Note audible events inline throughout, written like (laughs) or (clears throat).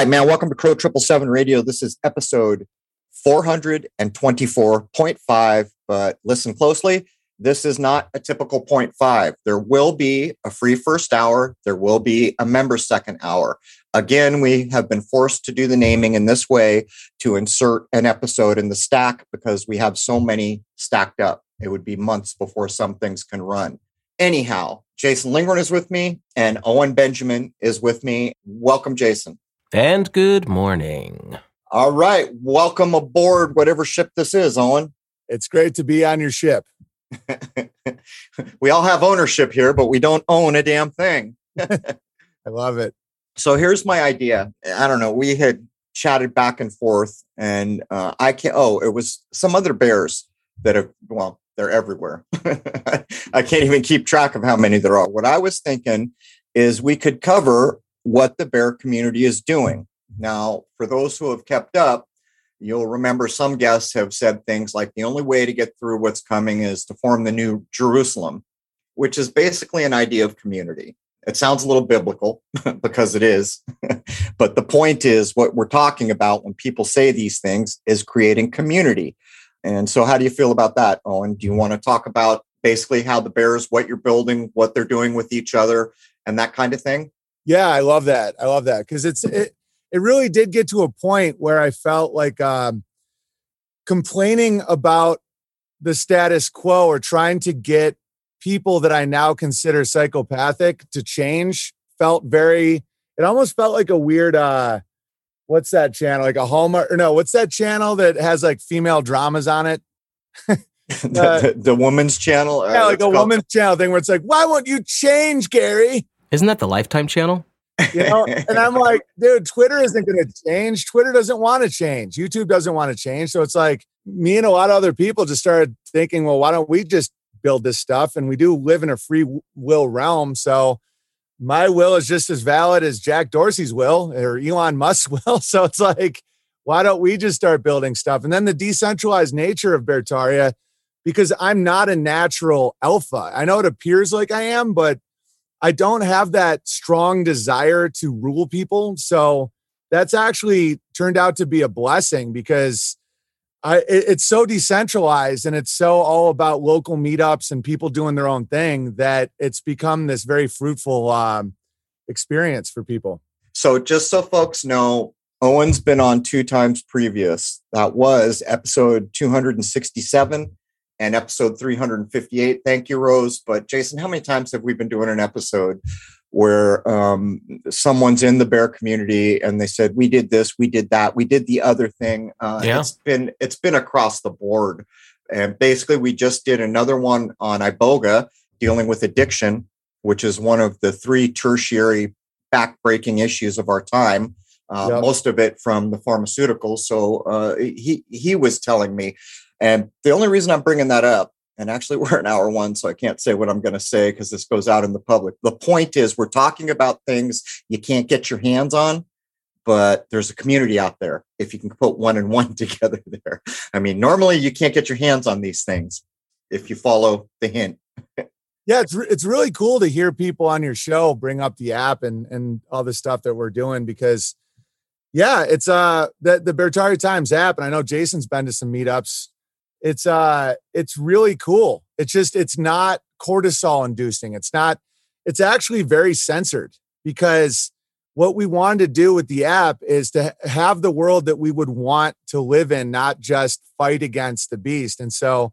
right, man. Welcome to Crow Triple Seven Radio. This is episode 424.5. But listen closely. This is not a typical 0.5. There will be a free first hour. There will be a member second hour. Again, we have been forced to do the naming in this way to insert an episode in the stack because we have so many stacked up. It would be months before some things can run. Anyhow, Jason Lingren is with me and Owen Benjamin is with me. Welcome, Jason. And good morning. All right. Welcome aboard, whatever ship this is, Owen. It's great to be on your ship. (laughs) we all have ownership here, but we don't own a damn thing. (laughs) (laughs) I love it. So here's my idea. I don't know. We had chatted back and forth, and uh, I can't. Oh, it was some other bears that have. Well, they're everywhere. I can't even keep track of how many there are. What I was thinking is we could cover what the bear community is doing. Mm-hmm. Now, for those who have kept up, You'll remember some guests have said things like the only way to get through what's coming is to form the new Jerusalem, which is basically an idea of community. It sounds a little biblical (laughs) because it is. (laughs) but the point is, what we're talking about when people say these things is creating community. And so, how do you feel about that, Owen? Do you want to talk about basically how the Bears, what you're building, what they're doing with each other, and that kind of thing? Yeah, I love that. I love that because it's it, it really did get to a point where I felt like um, complaining about the status quo or trying to get people that I now consider psychopathic to change felt very, it almost felt like a weird, uh, what's that channel? Like a Hallmark, or no, what's that channel that has like female dramas on it? (laughs) the, uh, the, the, woman's channel? Yeah, like a woman's channel thing where it's like, why won't you change, Gary? Isn't that the Lifetime channel? You know, and I'm like, dude, Twitter isn't going to change. Twitter doesn't want to change. YouTube doesn't want to change. So it's like me and a lot of other people just started thinking, well, why don't we just build this stuff? And we do live in a free will realm. So my will is just as valid as Jack Dorsey's will or Elon Musk's (laughs) will. So it's like, why don't we just start building stuff? And then the decentralized nature of Beartaria, because I'm not a natural alpha. I know it appears like I am, but I don't have that strong desire to rule people. So that's actually turned out to be a blessing because I, it, it's so decentralized and it's so all about local meetups and people doing their own thing that it's become this very fruitful um, experience for people. So, just so folks know, Owen's been on two times previous. That was episode 267 and episode 358. Thank you, Rose. But Jason, how many times have we been doing an episode where um, someone's in the bear community and they said, "We did this, we did that, we did the other thing." Uh, yeah. It's been it's been across the board, and basically, we just did another one on iboga dealing with addiction, which is one of the three tertiary backbreaking issues of our time. Uh, yep. Most of it from the pharmaceuticals. So uh, he he was telling me and the only reason I'm bringing that up, and actually (laughs) we're an hour one, so I can't say what I'm going to say because this goes out in the public. The point is, we're talking about things you can't get your hands on, but there's a community out there if you can put one and (laughs) one together there. I mean, normally you can't get your hands on these things if you follow the hint. yeah, it's it's really cool to hear people on your show bring up the app and and all the stuff that we're doing because yeah, it's uh the the Beartaria Times app, and I know Jason's been to some meetups it's uh it's really cool. It's just it's not cortisol inducing. It's not it's actually very censored because what we wanted to do with the app is to have the world that we would want to live in not just fight against the beast. And so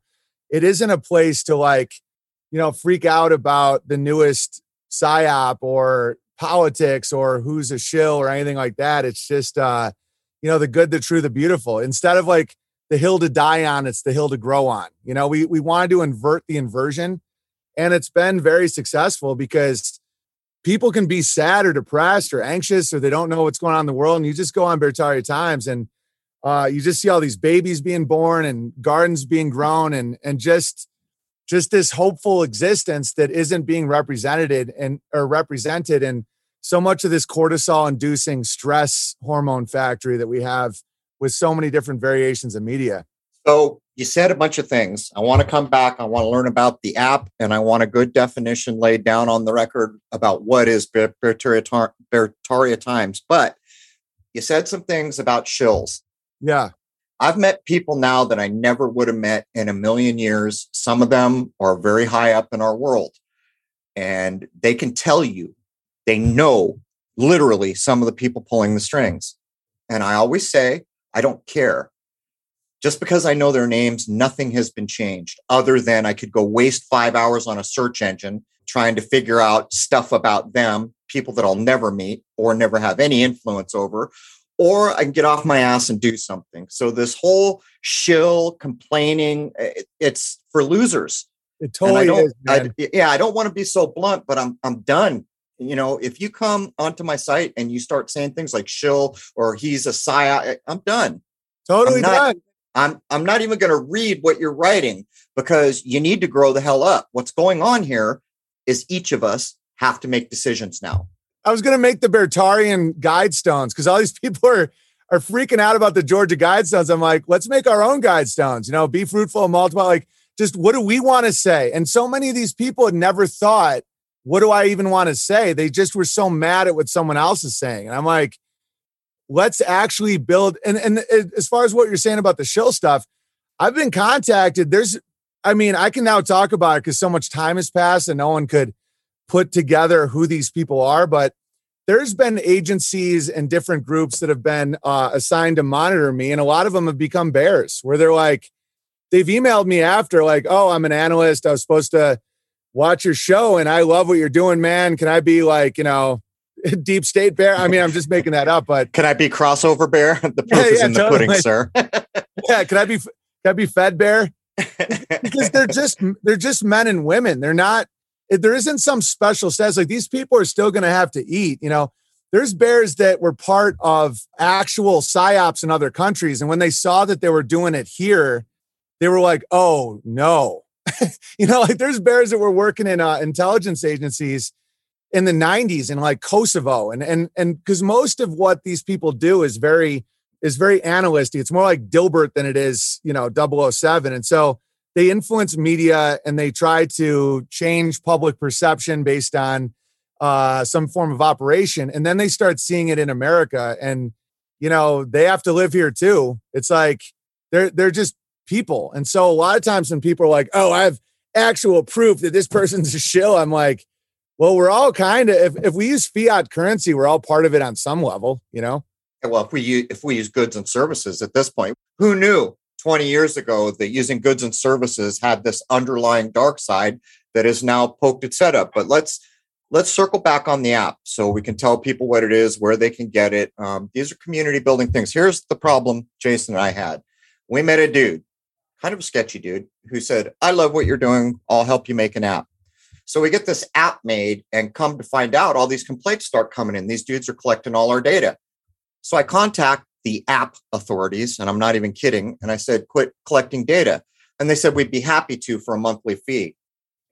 it isn't a place to like you know freak out about the newest psyop or politics or who's a shill or anything like that. It's just uh you know the good the true the beautiful. Instead of like the hill to die on, it's the hill to grow on. You know, we we wanted to invert the inversion, and it's been very successful because people can be sad or depressed or anxious or they don't know what's going on in the world, and you just go on Beartaria Times and uh, you just see all these babies being born and gardens being grown and and just just this hopeful existence that isn't being represented and or represented in so much of this cortisol inducing stress hormone factory that we have with so many different variations of media. So you said a bunch of things. I want to come back. I want to learn about the app, and I want a good definition laid down on the record about what is Beartaria Times. But you said some things about shills. Yeah. I've met people now that I never would have met in a million years. Some of them are very high up in our world, and they can tell you, they know literally some of the people pulling the strings. And I always say, I don't care. Just because I know their names, nothing has been changed other than I could go waste five hours on a search engine trying to figure out stuff about them, people that I'll never meet or never have any influence over, or I can get off my ass and do something. So this whole shill complaining, it's for losers. It totally I is. I, yeah, I don't want to be so blunt, but I'm I'm done. You know, if you come onto my site and you start saying things like shill or he's a psy, I'm done. Totally I'm not, done. I'm I'm not even going to read what you're writing because you need to grow the hell up. What's going on here is each of us have to make decisions now. I was going to make the Beartarian guidestones because all these (laughs) people are are freaking out about the Georgia guidestones. I'm like, let's make our own guidestones. You know, be fruitful and multiply. Like, just what do we want to say? And so many of these people had never thought, what do I even want to say? They just were so mad at what someone else is saying. And I'm like, let's actually build. And and as far as what you're saying about the shill stuff, I've been contacted. There's, I mean, I can now talk about it because so much time has passed and no one could put together who these people are, but there's been agencies and different groups that have been uh, assigned to monitor me, and a lot of them have become bears where they're like, they've emailed me after, like, oh, I'm an analyst. I was supposed to watch your show and I love what you're doing, man. Can I be like, you know, (laughs) deep state bear? I mean, I'm just making that up, but can I be crossover bear? (laughs) The proof yeah, is yeah, in totally. the pudding, sir. (laughs) yeah, can I be can I be fed bear? because they're just they're just men and women. They're not there isn't some special status. Like these people are still going to have to eat. You know, there's bears that were part of actual psyops in other countries, and when they saw that they were doing it here, they were like, "Oh no!" (laughs) you know, like there's bears that were working in uh, intelligence agencies in the 90s in like Kosovo, and and and because most of what these people do is very is very analysty. It's more like Dilbert than it is, you know, 007. And so they influence media and they try to change public perception based on uh, some form of operation. And then they start seeing it in America. And, you know, they have to live here too. It's like they're they're just people. And so a lot of times when people are like, oh, I have actual proof that this person's a shill, I'm like, well, we're all kind of if, if we use fiat currency, we're all part of it on some level, you know? Well, if we use if we use goods and services at this point, who knew 20 years ago that using goods and services had this underlying dark side that is now poked its head up. But let's let's circle back on the app so we can tell people what it is, where they can get it. Um, these are community building things. Here's the problem Jason and I had. We met a dude, kind of a sketchy dude, who said, I love what you're doing. I'll help you make an app. So we get this app made and come to find out all these complaints start coming in. These dudes are collecting all our data. So I contact the app authorities, and I'm not even kidding. And I said, quit collecting data. And they said, we'd be happy to for a monthly fee.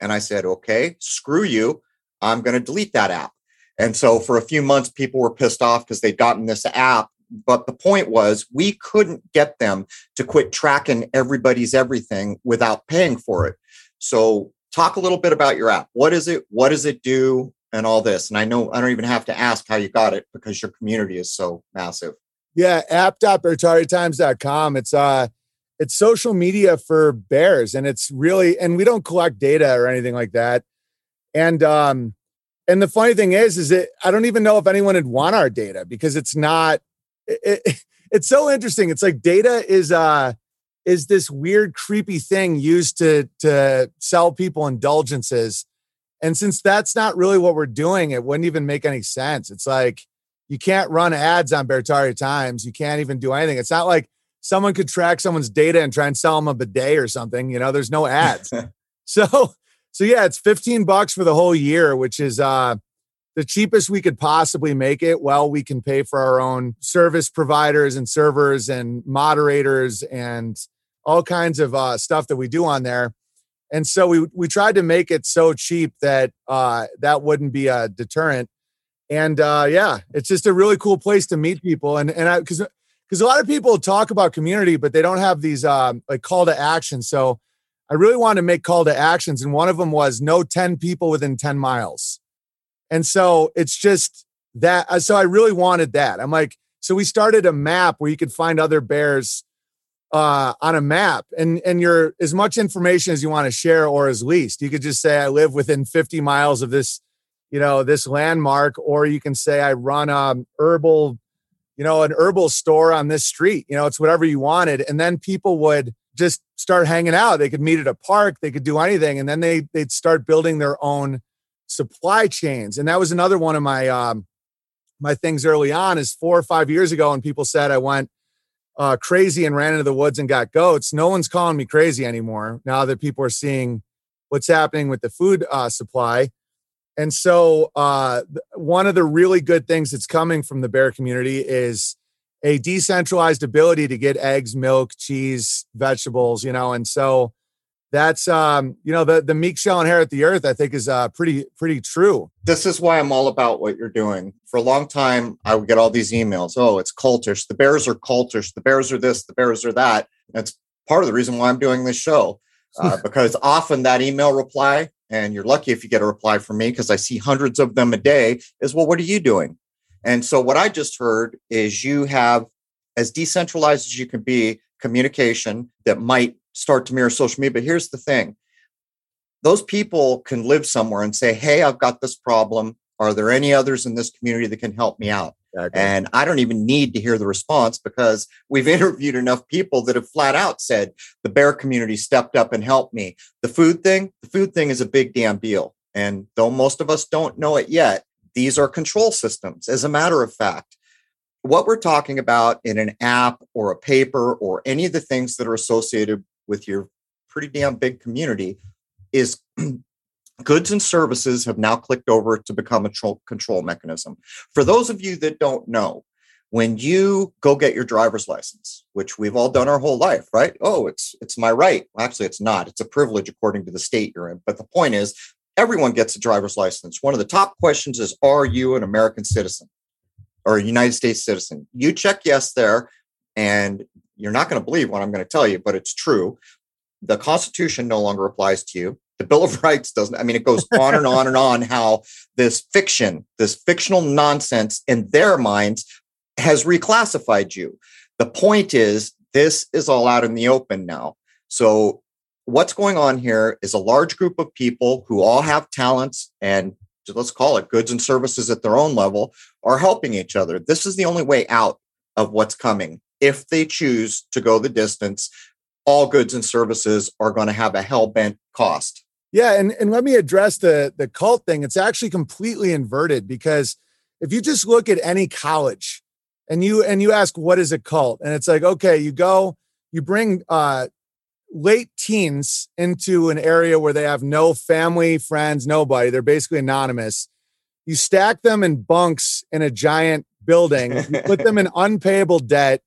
And I said, okay, screw you. I'm going to delete that app. And so for a few months, people were pissed off because they'd gotten this app. But the point was, we couldn't get them to quit tracking everybody's everything without paying for it. So, talk a little bit about your app. What is it? What does it do? And all this. And I know I don't even have to ask how you got it because your community is so massive. Yeah, app.beartariatimes.com. It's uh it's social media for bears and it's really and we don't collect data or anything like that. And um and the funny thing is is that I don't even know if anyone would want our data because it's not it, it, (laughs) it's so interesting. It's like data is uh is this weird creepy thing used to to sell people indulgences. And since that's not really what we're doing, it wouldn't even make any sense. It's like you can't run ads on Beartaria Times. You can't even do anything. It's not like someone could track someone's data and try and sell them a bidet or something. You know, there's no ads. (laughs) so, so yeah, it's 15 bucks for the whole year, which is uh the cheapest we could possibly make it. Well, we can pay for our own service providers and servers and moderators and all kinds of uh, stuff that we do on there. And so we we tried to make it so cheap that uh, that wouldn't be a deterrent and uh, yeah, it's just a really cool place to meet people. And and I because because a lot of people talk about community, but they don't have these um, like call to action. So I really wanted to make call to actions, and one of them was no 10 people within 10 miles. And so it's just that. uh, So I really wanted that. I'm like, so we started a map where you could find other bears uh, on a map, and and you're as much information as you want to share or as least. You could just say I live within 50 miles of this, you know, this landmark, or you can say I run a herbal, you know, an herbal store on this street. You know, it's whatever you wanted, and then people would just start hanging out. They could meet at a park, they could do anything, and then they they'd start building their own supply chains. And that was another one of my um, my things early on. Is four or five years ago, and people said I went uh, crazy and ran into the woods and got goats. No one's calling me crazy anymore now that people are seeing what's happening with the food uh, supply. And so, uh, one of the really good things that's coming from the bear community is a decentralized ability to get eggs, milk, cheese, vegetables, you know. And so, that's um, you know, the the meek shall inherit the earth. I think is uh, pretty pretty true. This is why I'm all about what you're doing. For a long time, I would get all these emails. Oh, it's cultish. The bears are cultish. The bears are this. The bears are that. That's part of the reason why I'm doing this show, uh, (laughs) because often that email reply, and you're lucky if you get a reply from me because I see hundreds of them a day. Is well, what are you doing? And so what I just heard is you have as decentralized as you can be communication that might start to mirror social media. But here's the thing those people can live somewhere and say, Hey, I've got this problem. Are there any others in this community that can help me out? And I don't even need to hear the response because we've (laughs) interviewed enough people that have flat out said the bear community stepped up and helped me. The food thing, the food thing is a big damn deal. And though most of us don't know it yet, these are control systems. As a matter of fact, what we're talking about in an app or a paper or any of the things that are associated with your pretty damn big community is (clears throat) goods and services have now clicked over to become a tro- control mechanism. For those of you that don't know, when you go get your driver's license, which we've all done our whole life, right? Oh, it's it's my right. Well, actually, it's not. It's a privilege according to the state you're in. But the point is, everyone gets a driver's license. One of the top questions is, are you an American citizen or a United States citizen? You check yes there, and you're not going to believe what I'm going to tell you, but it's true. The Constitution no longer applies to you. The Bill of (laughs) Rights doesn't. I mean, it goes on and on and on how this fiction, this fictional nonsense in their minds has reclassified you. The point is, this is all out in the open now. So, what's going on here is a large group of people who all have talents and let's call it goods and services at their own level are helping each other. This is the only way out of what's coming. If they choose to go the distance, all goods and services are going to have a hell bent cost. Yeah, and, and let me address the the cult thing. It's actually completely inverted because if you just look at any college and you and you ask what is a cult, and it's like, okay, you go, you bring uh late teens into an area where they have no family, friends, nobody. They're basically anonymous. You stack them in bunks in a giant building, you put them in (laughs) unpayable debt,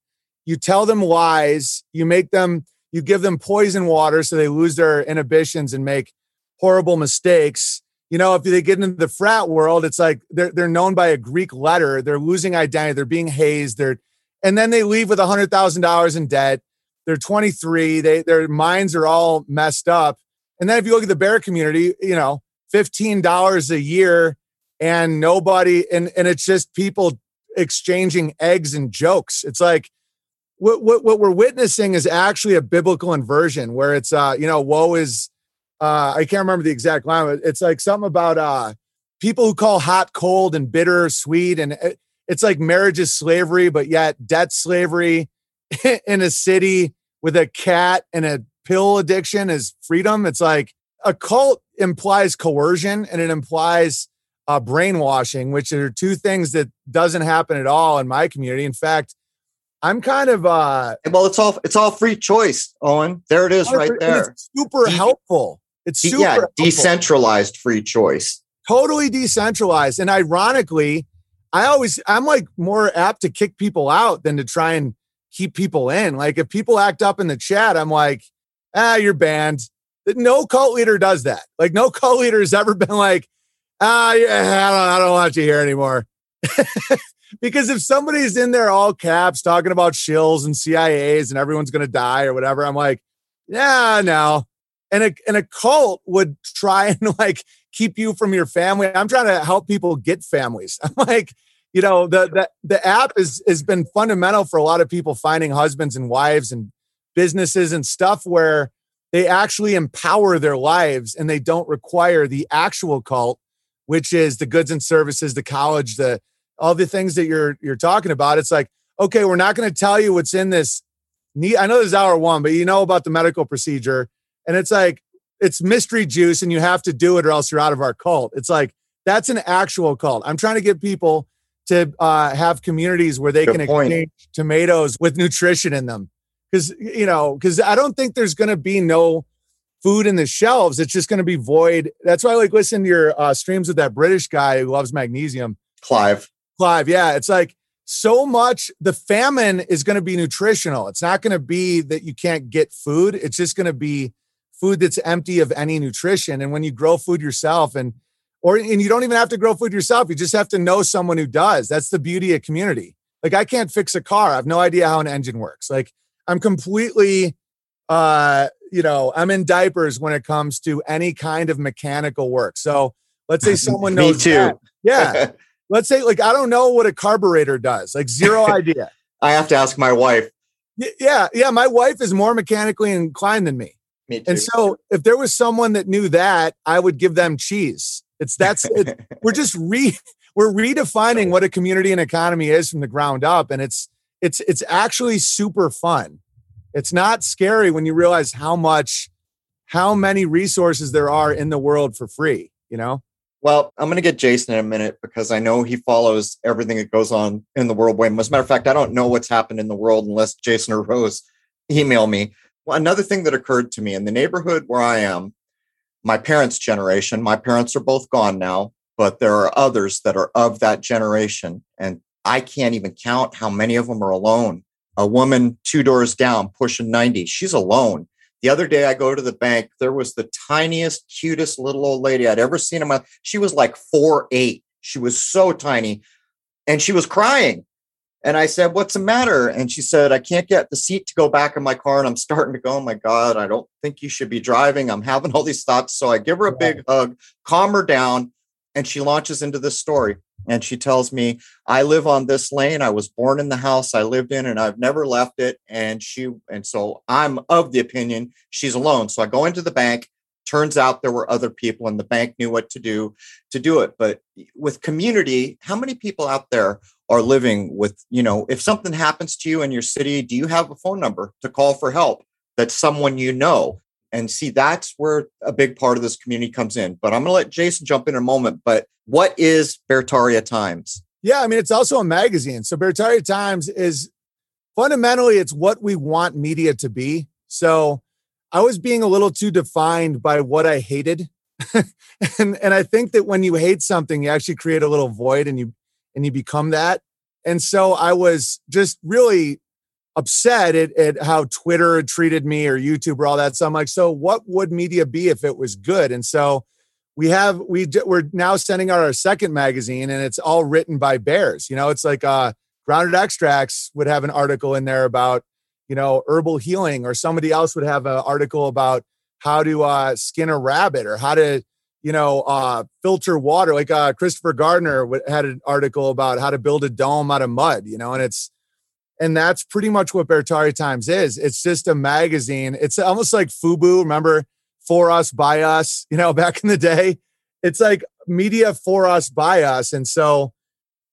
you tell them lies, you make them, you give them poison water so they lose their inhibitions and make horrible mistakes. You know, if they get into the frat world, it's like they're they're known by a Greek letter. They're losing identity. They're being hazed. They're and then they leave with hundred thousand dollars in debt. They're 23. They their minds are all messed up. And then if you look at the bear community, you know, fifteen dollars a year, and nobody, and and it's just people exchanging eggs and jokes. It's like what what what we're witnessing is actually a biblical inversion where it's uh you know woe is uh I can't remember the exact line. But it's like something about uh people who call hot cold and bitter sweet, and it, it's like marriage is slavery, but yet debt slavery (laughs) in a city with a cat and a pill addiction is freedom. It's like a cult implies coercion and it implies uh, brainwashing, which are two things that doesn't happen at all in my community. In fact, I'm kind of uh well, it's all it's all free choice, Owen. There it is, right there. super De- helpful. It's super yeah, helpful. decentralized free choice. Totally decentralized, and ironically, I always I'm like more apt to kick people out than to try and keep people in. Like if people act up in the chat, I'm like, ah, you're banned. No cult leader does that. Like no (laughs) cult leader has ever been like, ah, I don't, I don't want you here anymore. (laughs) because if somebody's in there all caps talking about shills and CIAs and everyone's going to die or whatever, I'm like, yeah, no. And a, and a cult would try (laughs) and like keep you from your family. I'm trying to help people get families. (laughs) I'm like, you know, the, the, the app is, has been fundamental for a lot of people finding husbands and wives and businesses and stuff where they actually empower their lives and they don't require the actual cult, which is the goods and services, the college, the, all the things that you're you're talking about. It's like, okay, we're not going to tell you what's in this. I know this is hour one, but you know about the medical procedure, and it's like it's mystery juice, and you have to do it or else you're out of our cult. It's like that's an actual cult. I'm trying to get people to uh, have communities where they Good can point. exchange tomatoes with nutrition in them, because you know, because I don't think there's going to be no food in the shelves. It's just going to be void. That's why I like listen to your uh, streams with that British guy who loves magnesium. Clive. Clive, yeah. It's like so much the famine is going to be nutritional. It's not going to be that you can't get food. It's just going to be food that's empty of any nutrition. And when you grow food yourself and or and you don't even have to grow food yourself, you just have to know someone who does. That's the beauty of community. Like I can't fix a car. I have no idea how an engine works. Like I'm completely uh, you know, I'm in diapers when it comes to any kind of mechanical work. So let's say (laughs) someone knows Me too. That. Yeah. (laughs) let's say like I don't know what a carburetor does, like zero (laughs) idea. I have to ask my wife. Yeah, yeah, my wife is more mechanically inclined than me. Me too. And so if there was someone that knew that, I would give them cheese. It's that's it, (laughs) we're just re we're redefining what a community and economy is from the ground up and it's it's it's actually super fun. It's not scary when you realize how much how many resources there are in the world for free, you know? Well, I'm going to get Jason in a minute because I know he follows everything that goes on in the world. Way, as a matter of fact, I don't know what's happened in the world unless Jason or Rose email me. Well, another thing that occurred to me in the neighborhood where I am, my parents' generation, my parents are both gone now, but there are others that are of that generation. And I can't even count how many of them are alone. A woman two doors down, pushing 90, she's alone. The other day I go to the bank, there was the tiniest, cutest little old lady I'd ever seen in my she was like four eight. She was so tiny. And she was crying. And I said, What's the matter? And she said, I can't get the seat to go back in my car. And I'm starting to go, Oh my God, I don't think you should be driving. I'm having all these thoughts. So I give her a big hug, calm her down, and she launches into this story and she tells me i live on this lane. I was born in the house i lived in and i've never left it. And she and so i'm of the opinion she's alone. So i go into the bank. Turns out there were other people and the bank knew what to do to do it. But with community how many people out there are living with you know if something happens to you in your city do you have a phone number to call for help that's someone you know and see, that's where a big part of this community comes in. But I'm going to let Jason jump in, a moment. But what is Beartaria Times? Yeah, I mean, it's also a magazine. So Beartaria Times is fundamentally it's what we want media to be. So I was being a little too defined by what I hated. (laughs) and and I think that when you hate something, you actually create a little void and you and you become that. And so I was just really upset at, at how Twitter had treated me or YouTube or all that. So I'm like, so what would media be if it was good? And so we have we we're now sending out our second magazine, and it's all written by bears. You know, it's like uh, Grounded Extracts would have an article in there about you know herbal healing, or somebody else would have an article about how to uh, skin a rabbit or how to you know uh, filter water. Like uh, Christopher Gardner had an article about how to build a dome out of mud. You know, and it's and that's pretty much what Beartaria Times is. It's just a magazine. It's almost like FUBU. Remember, for us, by us, (laughs) you know, back in the day. It's like media for us, by us. And so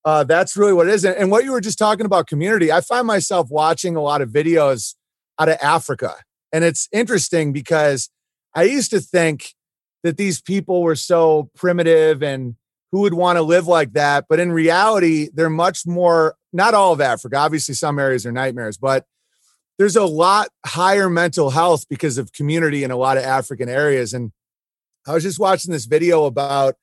uh, that's really what it is. And what you were just talking about community, I find myself watching a lot of videos out of Africa. And it's interesting because I used to think that these people were so primitive and who would want to live like that. But in reality, they're much more, not all of Africa, obviously, some areas are nightmares, but there's a lot higher mental health because of community in a lot of African areas. And I was just watching this video about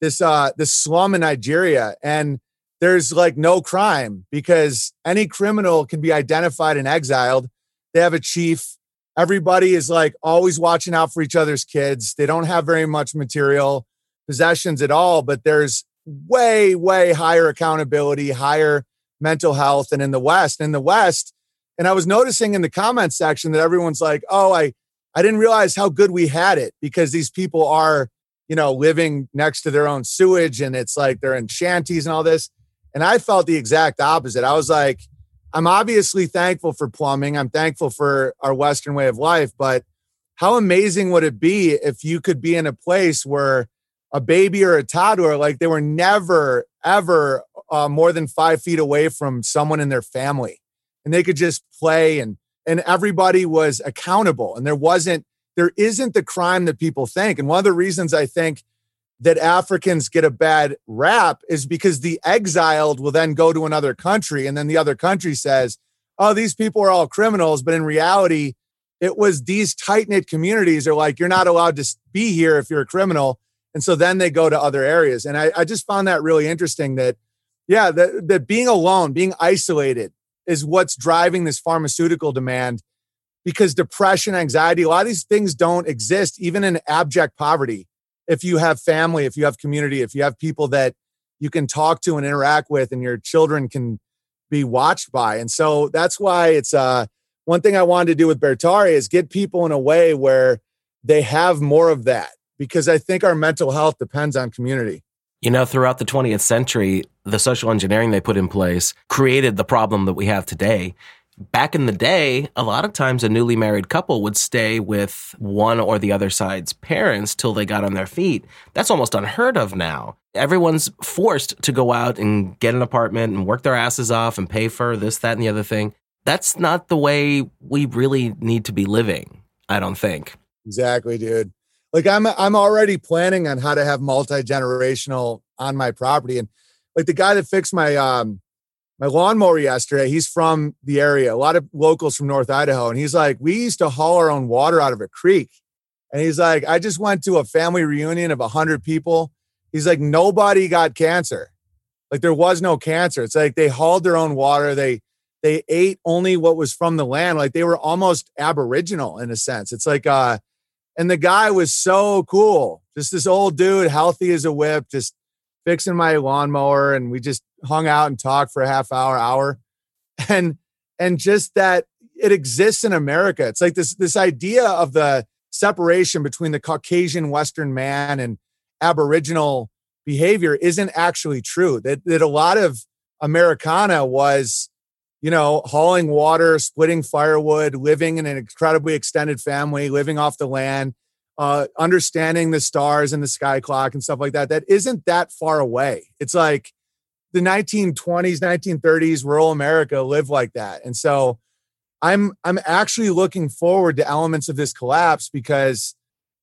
this uh this slum in Nigeria and there's like no crime because any criminal can be identified and exiled. They have a chief. Everybody is like always watching out for each other's kids. They don't have very much material possessions at all, but there's way, way higher accountability, higher mental health than in the West. In the West, and I was noticing in the comment section that everyone's like, oh, I, I didn't realize how good we had it because these people are, you know, living next to their own sewage and it's like they're in shanties and all this. And I felt the exact opposite. I was like, I'm obviously thankful for plumbing. I'm thankful for our Western way of life, but how amazing would it be if you could be in a place where a baby or a toddler, like they were never, ever uh, more than five feet away from someone in their family and they could just play and, and everybody was accountable and there wasn't, there isn't the crime that people think. And one of the reasons I think that Africans get a bad rap is because the exiled will then go to another country and then the other country says, oh, these people are all criminals. But in reality, it was these tight knit communities are like, you're not allowed to be here if you're a criminal. And so then they go to other areas. And I, I just found that really interesting that, yeah, that, that being alone, being isolated is what's driving this pharmaceutical demand because depression, anxiety, a lot of these things don't exist even in abject poverty. If you have family, if you have community, if you have people that you can talk to and interact with and your children can be watched by. And so that's why it's uh one thing I wanted to do with Beartari is get people in a way where they have more of that because I think our mental health depends on community. You know, throughout the 20th century, the social engineering they put in place created the problem that we have today. Back in the day, a lot of times a newly married couple would stay with one or the other side's parents till they got on their feet. That's almost unheard of now. Everyone's forced to go out and get an apartment and work their asses off and pay for this, that, and the other thing that's not the way we really need to be living, I don't think. Exactly, dude. Like I'm I'm already planning on how to have multi-generational on my property. And like the guy that fixed my um my lawnmower yesterday, he's from the area, a lot of locals from North Idaho. And he's like, we used to haul our own water out of a creek. And he's like, I just went to a family reunion of a 100 people. He's like, nobody got cancer. Like there was no cancer. It's like they hauled their own water. They they ate only what was from the land. Like they were almost aboriginal in a sense. It's like, uh, and the guy was so cool. Just this old dude, healthy as a whip, just fixing my lawnmower. And we just hung out and talked for a half hour, hour. (laughs) And, and just that it exists in America. It's like this, this idea of the separation between the Caucasian Western man and Aboriginal behavior isn't actually true. That, that a lot of Americana was you know, hauling water, splitting firewood, living in an incredibly extended family, living off the land, uh, understanding the stars and the sky clock and stuff like that. That isn't that far away. It's like the 1920s, 1930s, rural America lived like that. And so I'm I'm actually looking forward to elements of this collapse because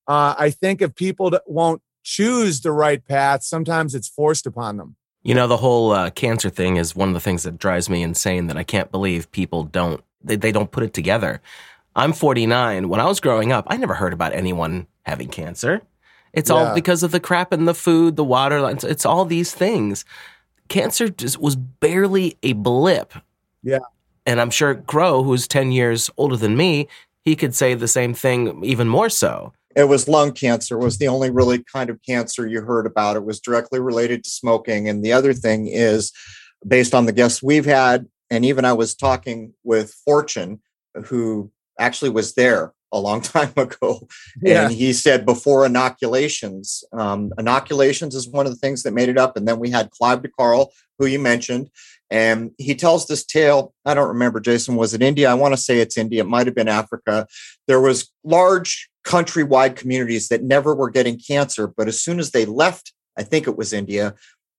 uh, I think if people won't choose the right path, sometimes it's forced upon them. You know, the whole uh, cancer thing is one of the things that drives me insane that I can't believe people don't, they, they don't put it together. I'm 49. When I was growing up, I never heard about anyone having cancer. It's yeah. all because of the crap in the food, the water, it's, it's all these things. Cancer just was barely a blip. Yeah. And I'm sure Crow, who's 10 years older than me, he could say the same thing even more so it was lung cancer. Was the only really kind of cancer you heard about. It was directly related to smoking. And the other thing is based on the guests we've had and even i was talking with fortune who actually was there a long (laughs) time ago. Yeah. and he said before inoculations um, inoculations is one of the things that made it up. And then we had clive de Carle who you mentioned. And he tells this tale. I don't remember jason was it india? I want to say it's india. It might have been africa. There was large countrywide communities that never were getting cancer. But as soon as they left, I think it was India,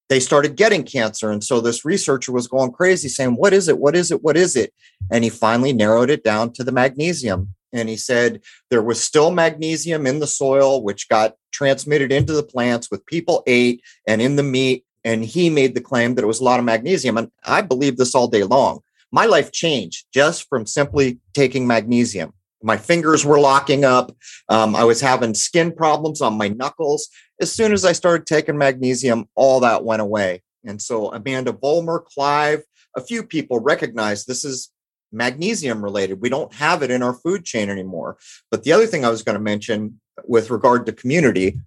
they started getting cancer. And so this researcher was going crazy saying, What is it? What is it? What is it? And he finally narrowed it down to the magnesium. And he said there was still magnesium in the soil, which got transmitted into the plants with people ate and in the meat. And he made the claim that it was a lot of magnesium. And I believe this all day long. My life changed just from simply taking magnesium my fingers were locking up. Um, I was having skin problems on my knuckles. As soon as I started taking magnesium, all that went away. And so Amanda Vollmer, Clive, a few people recognize this is magnesium related. We don't have it in our food chain anymore. But the other thing I was going to mention with regard to community,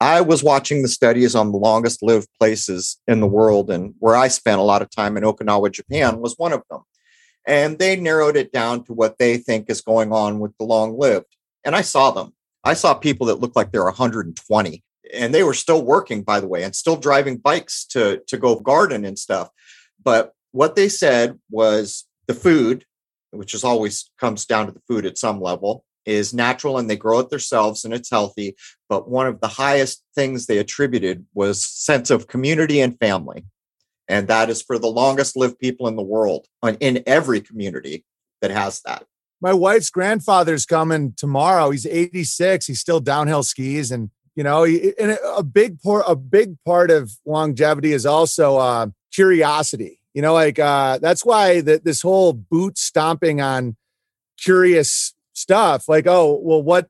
I was watching the studies on the longest lived places in the world, and where I spent a lot of time in Okinawa, Japan, was one of them. And they narrowed it down to what they think is going on with the long lived. And I saw them. I saw people that looked like they're 120 and they were still working, by the way, and still driving bikes to, to go garden and stuff. But what they said was the food, which is always comes down to the food at some level, is natural and they grow it themselves and it's healthy. But one of the highest things they attributed was sense of community and family. And that is for the longest lived people in the world in every community that has that. My wife's grandfather's coming tomorrow. He's 86. He's still downhill skis. And, you know, and a big part, a big part of longevity is also uh, curiosity. You know, like uh, that's why the, this whole boot stomping on curious stuff like oh well what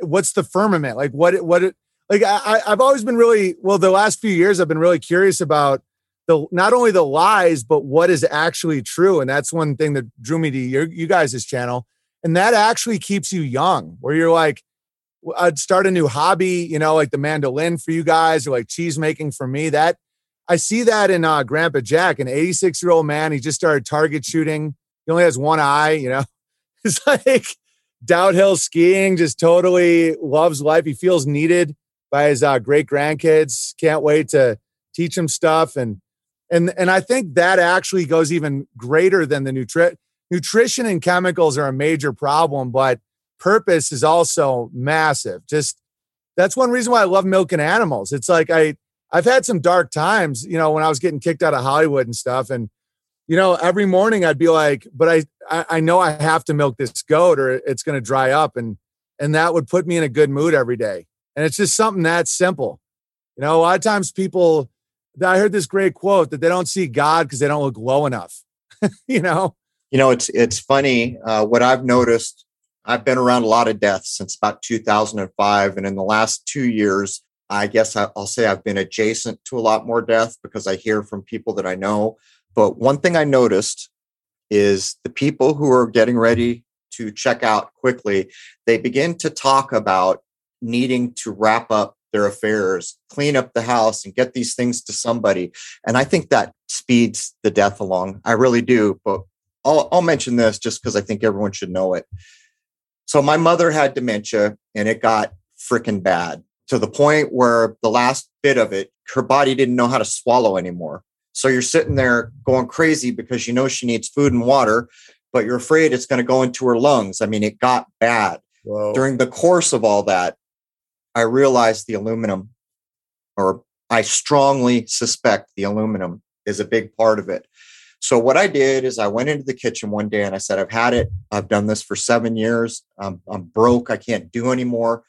what's the firmament like what what like I, i've always been really well the last few years i've been really curious about the not only the lies but what is actually true and that's one thing that drew me to your, you guys' channel and that actually keeps you young where you're like i'd start a new hobby you know like the mandolin for you guys or like cheese making for me that i see that in uh, grandpa jack an 86 year old man he just started target shooting he only has one eye you know (laughs) it's like downhill skiing, just totally loves life. He feels needed by his uh, great grandkids. Can't wait to teach him stuff. And and and I think that actually goes even greater than the nutrition. Nutrition and chemicals are a major problem, but purpose is also massive. Just that's one reason why I love milking animals. It's like I I've had some dark times, you know, when I was getting kicked out of Hollywood and stuff, and you know, every morning I'd be like, but I, I, I know I have to milk this goat or it's going to dry up. And, and that would put me in a good mood every day. And it's just something that simple. You know, a lot of times people, I heard this great quote that they don't see God because they don't look low enough. (laughs) you know, you know, it's, it's funny. Uh, what I've noticed, I've been around a lot of deaths since about 2005. And in the last two years, I guess I'll say I've been adjacent to a lot more death because I hear from people that I know but one thing I noticed is the people who are getting ready to check out quickly, they begin to talk about needing to wrap up their affairs, clean up the house, and get these things to somebody. And I think that speeds the death along. I really do. But I'll, I'll mention this just because I think everyone should know it. So my mother had dementia and it got freaking bad to the point where the last bit of it, her body didn't know how to swallow anymore. So you're sitting there going crazy because you know she needs food and water, but you're afraid it's going to go into her lungs. I mean, it got bad. Whoa. During the course of all that, I realized the aluminum, or I strongly suspect the aluminum is a big part of it. So what I did is I went into the kitchen one day and I said, I've had it. I've done this for seven years. I'm, I'm broke. I can't do anymore.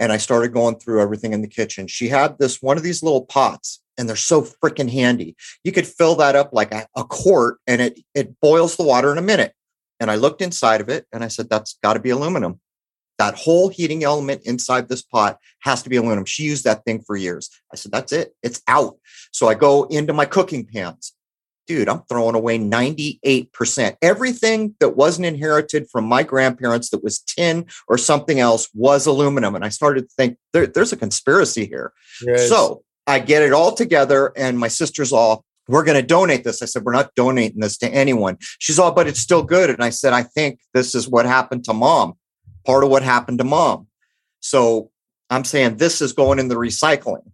And I started going through everything in the kitchen. She had this one of these little pots and they're so freaking handy. You could fill that up like a, a, quart and it it boils the water in a minute. And I looked inside of it and I said, that's got to be aluminum. That whole heating element inside this pot has to be aluminum. She used that thing for years. I said, that's it. It's out. So I go into my cooking pans. Dude, I'm throwing away 98%. Everything that wasn't inherited from my grandparents that was tin or something else was aluminum. And I started to think there, there's a conspiracy here. Yes. So I get it all together, and my sister's all, we're going to donate this. I said, we're not donating this to anyone. She's all, but it's still good. And I said, I think this is what happened to mom, part of what happened to mom. So I'm saying this is going in the recycling.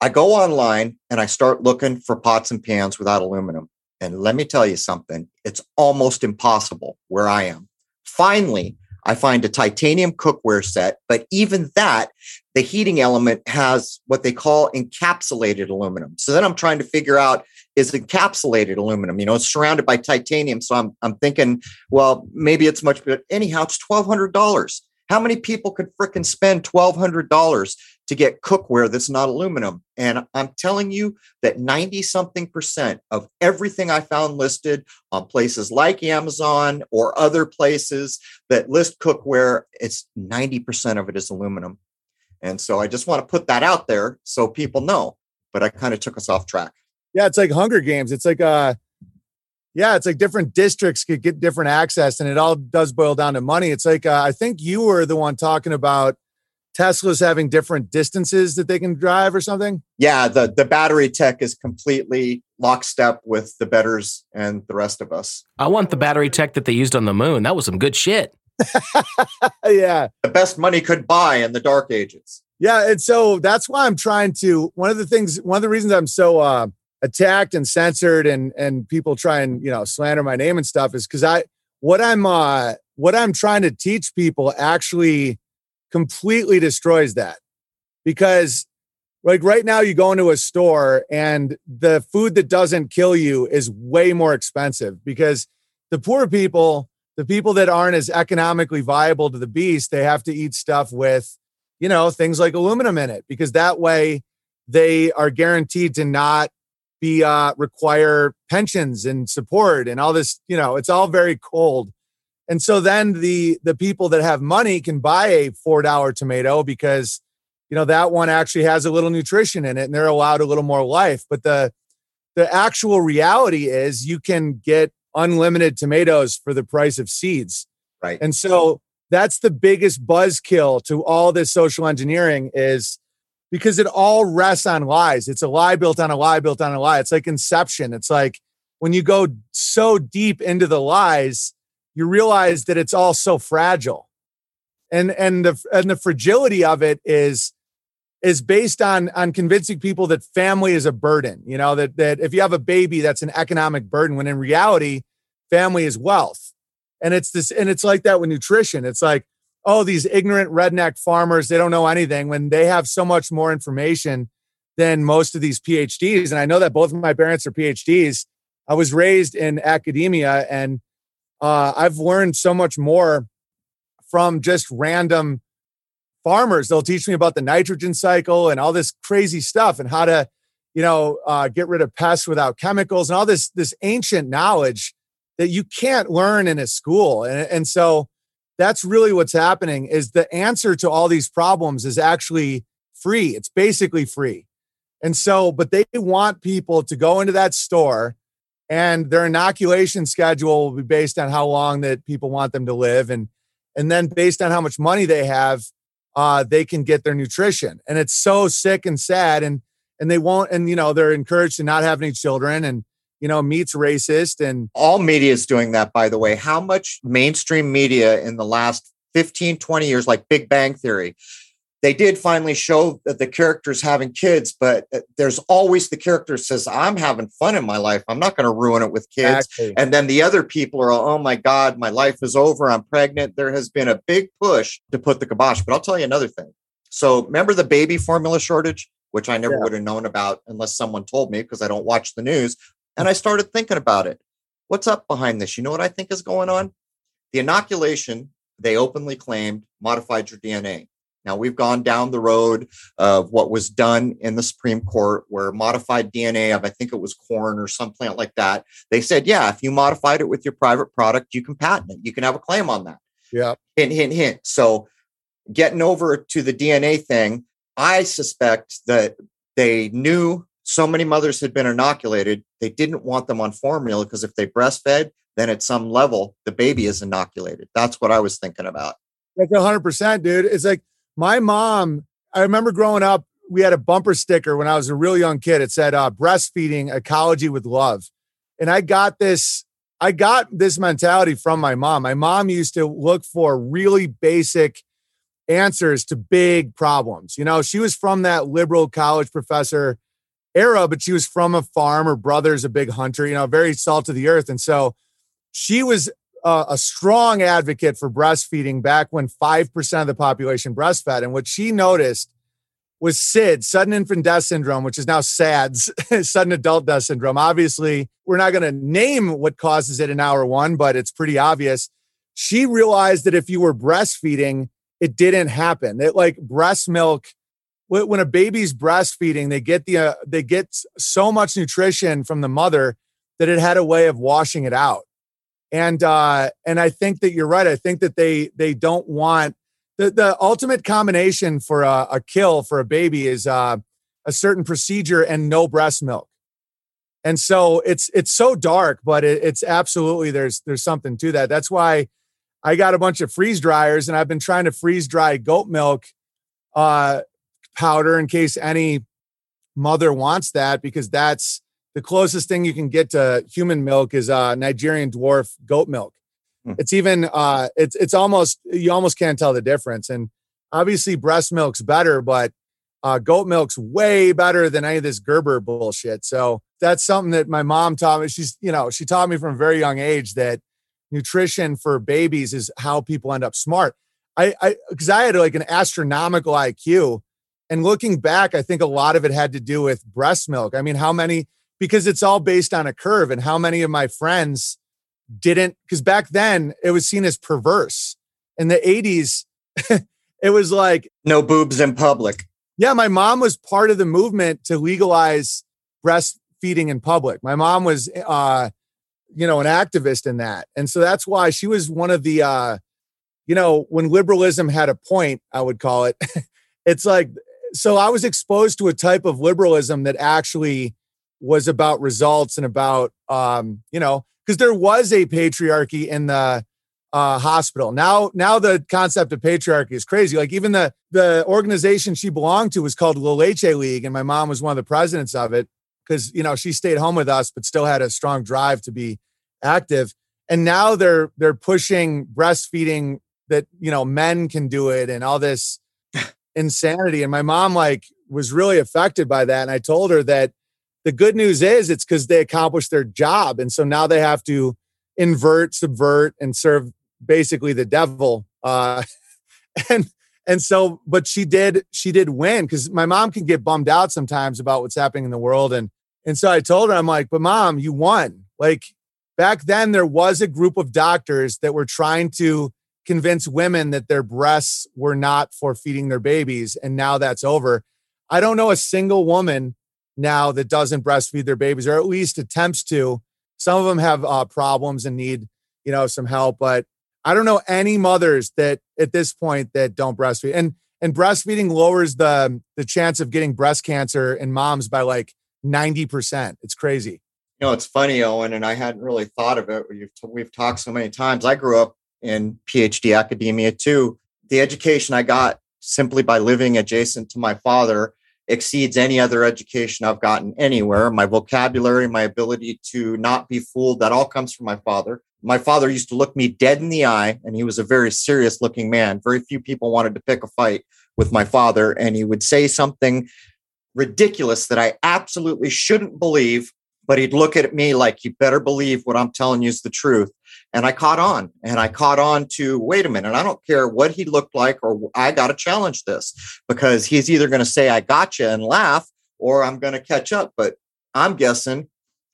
I go online and I start looking for pots and pans without aluminum. And let me tell you something, it's almost impossible where I am. Finally, I find a titanium cookware set, but even that, the heating element has what they call encapsulated aluminum. So then I'm trying to figure out is encapsulated aluminum. You know, it's surrounded by titanium. So I'm I'm thinking, well, maybe it's much, but anyhow, it's twelve hundred dollars. How many people could fricking spend twelve hundred dollars to get cookware that's not aluminum? And I'm telling you that ninety something percent of everything I found listed on places like Amazon or other places that list cookware, it's ninety percent of it is aluminum. And so I just want to put that out there so people know. But I kind of took us off track. Yeah, it's like Hunger Games. It's like uh yeah, it's like different districts could get different access, and it all does boil down to money. It's like uh, I think you were the one talking about Tesla's having different distances that they can drive or something? Yeah, the the battery tech is completely lockstep with the betters and the rest of us. I want the battery tech that they used on the moon. That was some good shit. (laughs) yeah. The best money could buy in the dark ages. Yeah, and so that's why I'm trying to one of the things one of the reasons I'm so uh attacked and censored and and people try and, you know, slander my name and stuff is cuz I what I'm uh what I'm trying to teach people actually completely destroys that. Because like right now you go into a store and the food that doesn't kill you is way more expensive because the poor people, the people that aren't as economically viable to the beast, they have to eat stuff with, you know, things like aluminum in it because that way they are guaranteed to not be uh require pensions and support and all this, you know, it's all very cold and so then the the people that have money can buy a four dollar tomato because you know that one actually has a little nutrition in it and they're allowed a little more life. But the the actual reality is you can get unlimited tomatoes for the price of seeds. Right. And so that's the biggest buzzkill to all this social engineering is because it all rests on lies. It's a lie built on a lie built on a lie. It's like inception. It's like when you go so deep into the lies, you realize that it's all so fragile and and the and the fragility of it is is based on on convincing people that family is a burden you know that that if you have a baby that's an economic burden when in reality family is wealth and it's this and it's like that with nutrition it's like oh these ignorant redneck farmers they don't know anything when they have so much more information than most of these phds and i know that both of my parents are phds i was raised in academia and uh, I've learned so much more from just random farmers. They'll teach me about the nitrogen cycle and all this crazy stuff and how to, you know, uh, get rid of pests without chemicals and all this this ancient knowledge that you can't learn in a school. And, and so that's really what's happening is the answer to all these problems is actually free. It's basically free. And so, but they want people to go into that store and their inoculation schedule will be based on how long that people want them to live and and then based on how much money they have uh, they can get their nutrition and it's so sick and sad and and they won't and you know they're encouraged to not have any children and you know meat's racist and all media is doing that by the way how much mainstream media in the last 15 20 years like big bang theory they did finally show that the character's having kids, but uh, there's always the character says, I'm having fun in my life. I'm not going to ruin it with kids. Exactly. And then the other people are, oh my God, my life is over. I'm pregnant. There has been a big push to put the kibosh. But I'll tell you another thing. So remember the baby formula shortage, which I never yeah. would have known about unless someone told me because I don't watch the news. And mm. I started thinking about it. What's up behind this? You know what I think is going on? The inoculation, they openly claimed modified your DNA. Now, we've gone down the road of what was done in the Supreme Court, where modified DNA of, I think it was corn or some plant like that. They said, yeah, if you modified it with your private product, you can patent it. You can have a claim on that. Yeah. Hint, hint, hint. So, getting over to the DNA thing, I suspect that they knew so many mothers had been inoculated. They didn't want them on formula because if they breastfed, then at some level, the baby is inoculated. That's what I was thinking about. That's 100%, dude. It's like, my mom, I remember growing up, we had a bumper sticker when I was a real young kid. It said uh, breastfeeding ecology with love. And I got this, I got this mentality from my mom. My mom used to look for really basic answers to big problems. You know, she was from that liberal college professor era, but she was from a farm. Her brother's a big hunter, you know, very salt of the earth. And so she was uh, a strong advocate for breastfeeding back when 5% of the population breastfed. And what she noticed was SID, sudden infant death syndrome, which is now SADS, (laughs) sudden adult death syndrome. Obviously, we're not going to name what causes it in hour one, but it's pretty obvious. She realized that if you were breastfeeding, it didn't happen. That like breast milk, when a baby's breastfeeding, they get the uh, they get so much nutrition from the mother that it had a way of washing it out and uh, and I think that you're right. I think that they they don't want the the ultimate combination for a, a kill for a baby is uh, a certain procedure and no breast milk. And so it's it's so dark, but it, it's absolutely there's there's something to that. That's why I got a bunch of freeze dryers, and I've been trying to freeze dry goat milk uh, powder in case any mother wants that because that's the closest thing you can get to human milk is uh, Nigerian dwarf goat milk. Hmm. It's even uh, it's it's almost you almost can't tell the difference. And obviously, breast milk's better, but uh, goat milk's way better than any of this Gerber bullshit. So that's something that my mom taught me. She's you know she taught me from a very young age that nutrition for babies is how people end up smart. I I because I had like an astronomical IQ. And looking back, I think a lot of it had to do with breast milk. I mean, how many because it's all based on a curve. And how many of my friends didn't, because back then it was seen as perverse. In the 80s, (laughs) it was like no boobs in public. Yeah, my mom was part of the movement to legalize breastfeeding in public. My mom was, uh, you know, an activist in that. And so that's why she was one of the, uh, you know, when liberalism had a point, I would call it. (laughs) it's like, so I was exposed to a type of liberalism that actually was about results and about um, you know because there was a patriarchy in the uh, hospital. Now, now the concept of patriarchy is crazy. Like even the the organization she belonged to was called La Leche League, and my mom was one of the presidents of it because you know she stayed home with us, but still had a strong drive to be active. And now they're they're pushing breastfeeding that you know men can do it and all this insanity. And my mom like was really affected by that. And I told her that the good news is it's because they accomplished their job. And so now they have to invert, subvert, and serve basically the devil. Uh, (laughs) and and so, but she did she did win because my mom can get bummed out sometimes about what's happening in the world. And and so I told her, I'm like, but mom, you won. Like back then, there was a group of doctors that were trying to convince women that their breasts were not for feeding their babies. And now that's over. I don't know a single woman now that doesn't breastfeed their babies, or at least attempts to. Some of them have uh, problems and need, you know, some help. But I don't know any mothers that at this point that don't breastfeed. And and breastfeeding lowers the the chance of getting breast cancer in moms by like ninety percent. It's crazy. You know, it's funny, Owen, and I hadn't really thought of it. We've we've talked so many times. I grew up in PhD academia too. The education I got simply by living adjacent to my father exceeds any other education I've gotten anywhere. My vocabulary, my ability to not be fooled, that all comes from my father. My father used to look me dead in the eye, and he was a very serious looking man. Very few people wanted to pick a fight with my father, and he would say something ridiculous that I absolutely shouldn't believe, but he'd look at me like, You better believe what I'm telling you is the truth. And I caught on and I caught on to wait a minute. I don't care what he looked like or I got to challenge this because he's either going to say, I gotcha and laugh or I'm going to catch up. But I'm guessing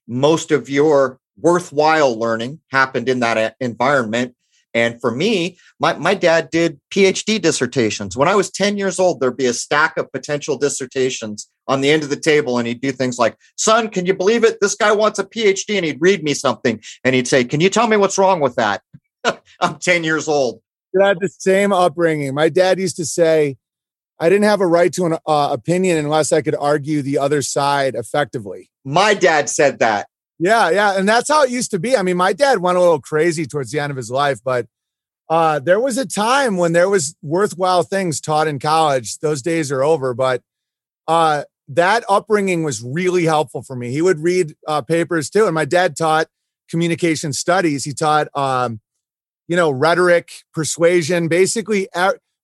most of your worthwhile learning happened in that uh, environment. And for me, my, my dad did PhD dissertations. When I was 10 years old, there'd be a stack of potential dissertations on the end of the table and he'd do things like, son, can you believe it? This guy wants a PhD and he'd read me something and he'd say, can you tell me what's wrong with that? (laughs) I'm 10 years old. I had the same upbringing. My dad used to say, I didn't have a right to an uh, opinion unless I could argue the other side effectively. My dad said that. Yeah, yeah. And that's how it used to be. I mean, my dad went a little crazy towards the end of his life, but uh, there was a time when there was worthwhile things taught in college. Those days are over, but uh, that upbringing was really helpful for me. He would read uh, papers too, and my dad taught communication studies. He taught, um, you know, rhetoric, persuasion. Basically,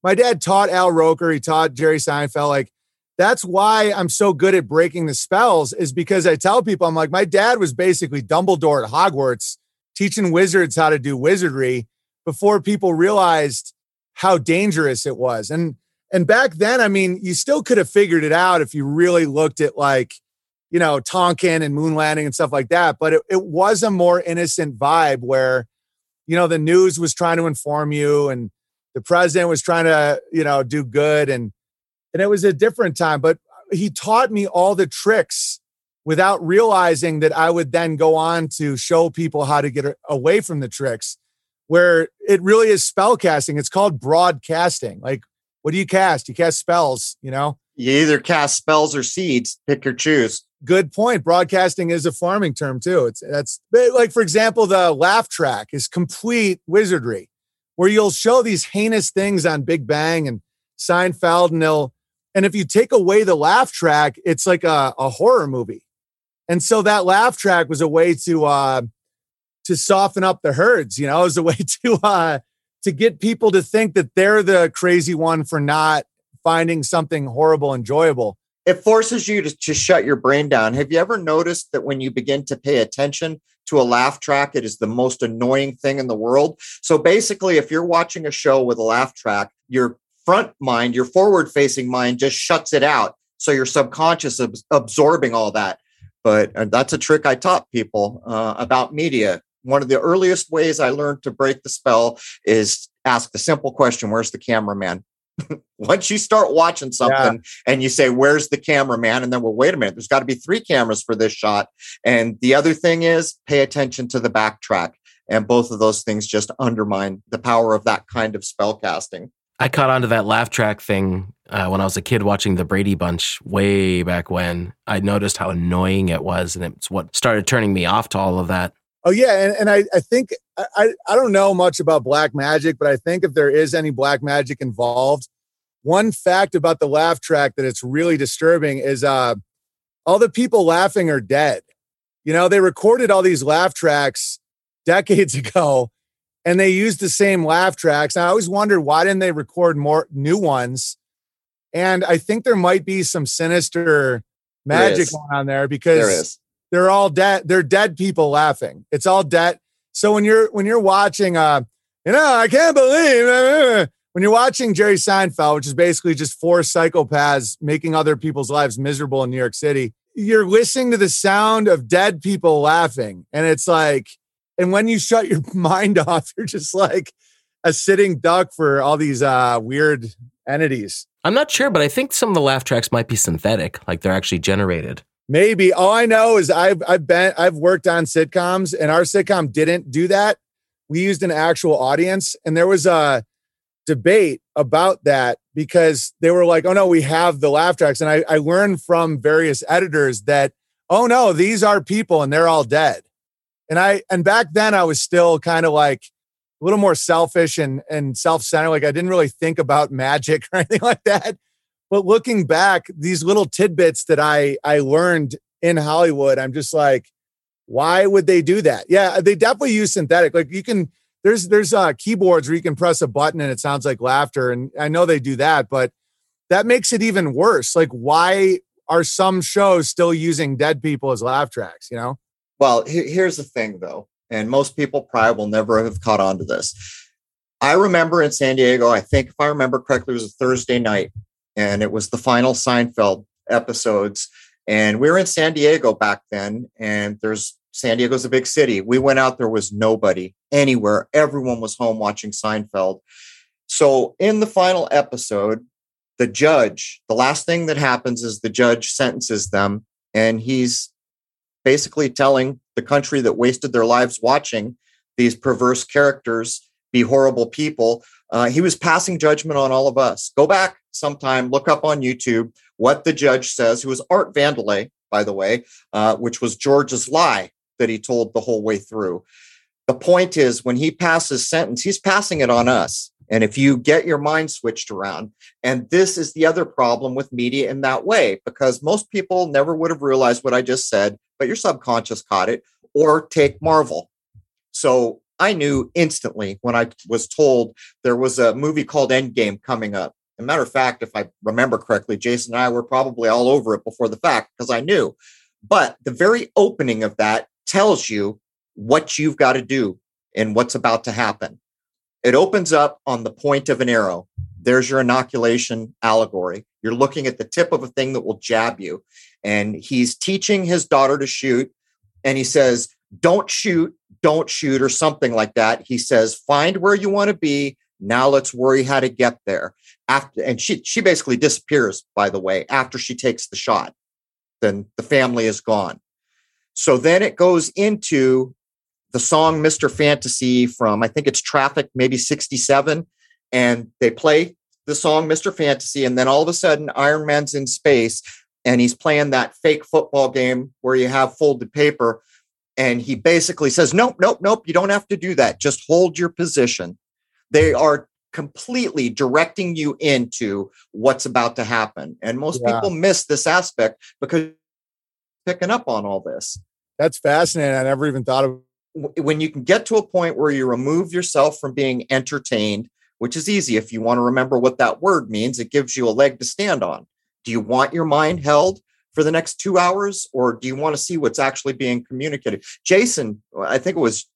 my dad taught Al Roker. He taught Jerry Seinfeld. Like that's why I'm so good at breaking the spells. Is because I tell people I'm like my dad was basically Dumbledore at Hogwarts, teaching wizards how to do wizardry before people realized how dangerous it was. And and back then, I mean, you still could have figured it out if you really looked at like, you know, Tonkin and moon landing and stuff like that. But it, it was a more innocent vibe where, you know, the news was trying to inform you and the president was trying to, you know, do good. And, and it was a different time. But he taught me all the tricks without realizing that I would then go on to show people how to get away from the tricks where it really is spell casting. It's called broadcasting. Like what do you cast? You cast spells, you know? You either cast spells or seeds, pick your choose. Good point. Broadcasting is a farming term too. It's that's like for example, the laugh track is complete wizardry, where you'll show these heinous things on Big Bang and Seinfeld, and they'll and if you take away the laugh track, it's like a, a horror movie. And so that laugh track was a way to uh to soften up the herds, you know, (laughs) it was a way to uh to get people to think that they're the crazy one for not finding something horrible enjoyable. It forces you to, to shut your brain down. Have you ever noticed that when you begin to pay attention to a laugh track, it is the most annoying thing in the world? So basically, if you're watching a show with a laugh track, your front mind, your forward facing mind just shuts it out. So your subconscious is absorbing all that. But that's a trick I taught people uh, about media. One of the earliest ways I learned to break the spell is ask the simple question Where's the cameraman? (laughs) once you start watching something yeah. and you say, Where's the cameraman? And then, well, wait a minute, there's got to be three cameras for this shot. And the other thing is pay attention to the backtrack. And both of those things just undermine the power of that kind of spell casting. I caught onto that laugh track thing uh, when I was a kid watching the Brady Bunch way back when. I noticed how annoying it was, and it's what started turning me off to all of that. Oh yeah, and, and I, I think I, I don't know much about black magic, but I think if there is any black magic involved, one fact about the laugh track that it's really disturbing is uh all the people laughing are dead. You know, they recorded all these laugh tracks decades (laughs) ago and they used the same laugh tracks. I always wondered why didn't they record more new ones? And I think there might be some sinister magic going on there because they're all dead. They're dead people laughing. It's all dead. So when you're when you're watching, uh, you know, I can't believe (laughs) when you're watching Jerry Seinfeld, which is basically just four psychopaths making other people's lives miserable in New York City. You're listening to the sound of dead people laughing, and it's like, and when you shut your (laughs) mind off, you're just like a sitting duck for all these uh, weird entities. I'm not sure, but I think some of the laugh tracks might be synthetic, like they're actually generated. Maybe. All I know is I've I've been I've worked on sitcoms and our sitcom didn't do that. We used an actual audience and there was a debate about that because they were like, oh no, we have the laugh tracks. And I, I learned from various editors that, oh no, these are people and they're all dead. And I and back then I was still kind of like a little more selfish and and self-centered. Like I didn't really think about magic (laughs) or anything like that. But looking back, these little tidbits that I I learned in Hollywood, I'm just like, why would they do that? Yeah, they definitely use synthetic. Like you can there's there's uh keyboards where you can press a button and it sounds like laughter. And I know they do that, but that makes it even worse. Like, why are some shows still using dead people as laugh tracks, you know? Well, here's the thing though, and most people probably will never have caught on to this. I remember in San Diego, I think if I remember correctly, it was a Thursday night and it was the final Seinfeld episodes. And we were in San Diego back then, and there's San Diego's a big city. We went out, there was nobody anywhere. Everyone was home watching Seinfeld. So in the final episode, the judge, the last thing that happens is the judge sentences them, and he's basically telling the country that wasted their lives watching these perverse characters be horrible people. Uh, he was passing judgment on all of us. Go back sometime, look up on YouTube what the judge says, who was Art Vandelay, by the way, uh, which was George's lie that he told the whole way through. The point is, when he passes sentence, he's passing it on us. And if you get your mind switched around, and this is the other problem with media in that way, because most people never would have realized what I just said, but your subconscious caught it, or take Marvel. So I knew instantly when I was told there was a movie called Endgame coming up. As a matter of fact, if I remember correctly, Jason and I were probably all over it before the fact because I knew. But the very opening of that tells you what you've got to do and what's about to happen. It opens up on the point of an arrow. There's your inoculation allegory. You're looking at the tip of a thing that will jab you. And he's teaching his daughter to shoot. And he says, Don't shoot, don't shoot, or something like that. He says, Find where you want to be. Now let's worry how to get there. After and she she basically disappears, by the way, after she takes the shot. Then the family is gone. So then it goes into the song Mr. Fantasy from, I think it's Traffic, maybe 67. And they play the song Mr. Fantasy. And then all of a sudden, Iron Man's in space and he's playing that fake football game where you have folded paper. And he basically says, Nope, nope, nope, you don't have to do that. Just hold your position. They are completely directing you into what's about to happen. And most Yeah. people miss this aspect because picking up on all this. That's fascinating. I never even thought of When you can get to a point where you remove yourself from being entertained, which is easy if you want to remember what that word means, it gives you a leg to stand on. Do you want your mind held for the next two hours, or do you want to see what's actually being communicated? Jason, I think it was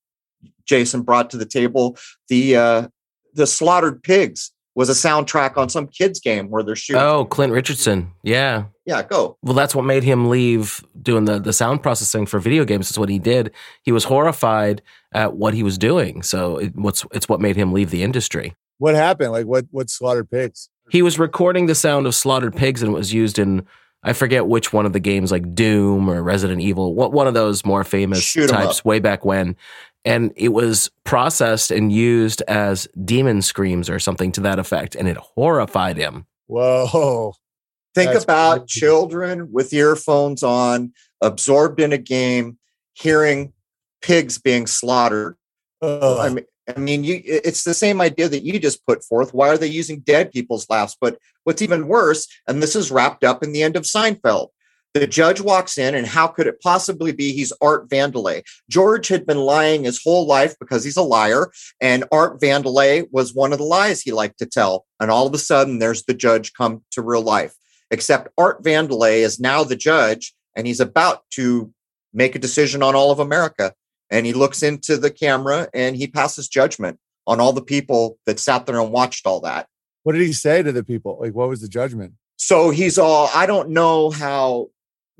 Jason brought to the table the uh, the slaughtered pigs was a soundtrack on some kids game where they're shooting. Oh, Clint Richardson. Yeah. Yeah, go. Well, that's what made him leave doing the, the sound processing for video games. That's what he did. He was horrified at what he was doing. So it, what's it's what made him leave the industry. what happened. Like what what slaughtered pigs? He was recording the sound of slaughtered pigs and it was used in I forget which one of the games, like Doom or Resident Evil, what one of those more famous Shoot 'em types up. way back when. And it was processed and used as demon screams or something to that effect, and it horrified him. Whoa. Think That's about crazy. children with earphones on, absorbed in a game, hearing pigs being slaughtered. Ugh. I mean, I mean, you, it's the same idea that you just put forth. Why are they using dead people's laughs? But what's even worse, and this is wrapped up in the end of Seinfeld. The judge walks in, and how could it possibly be he's Art Vandelay? George had been lying his whole life because he's a liar, and Art Vandelay was one of the lies he liked to tell. And all of a sudden, there's the judge come to real life. Except Art Vandelay is now the judge, and he's about to make a decision on all of America and he looks into the camera and he passes judgment on all the people that sat there and watched all that. what did he say to the people? Like what was the judgment? So he's all, I don't know how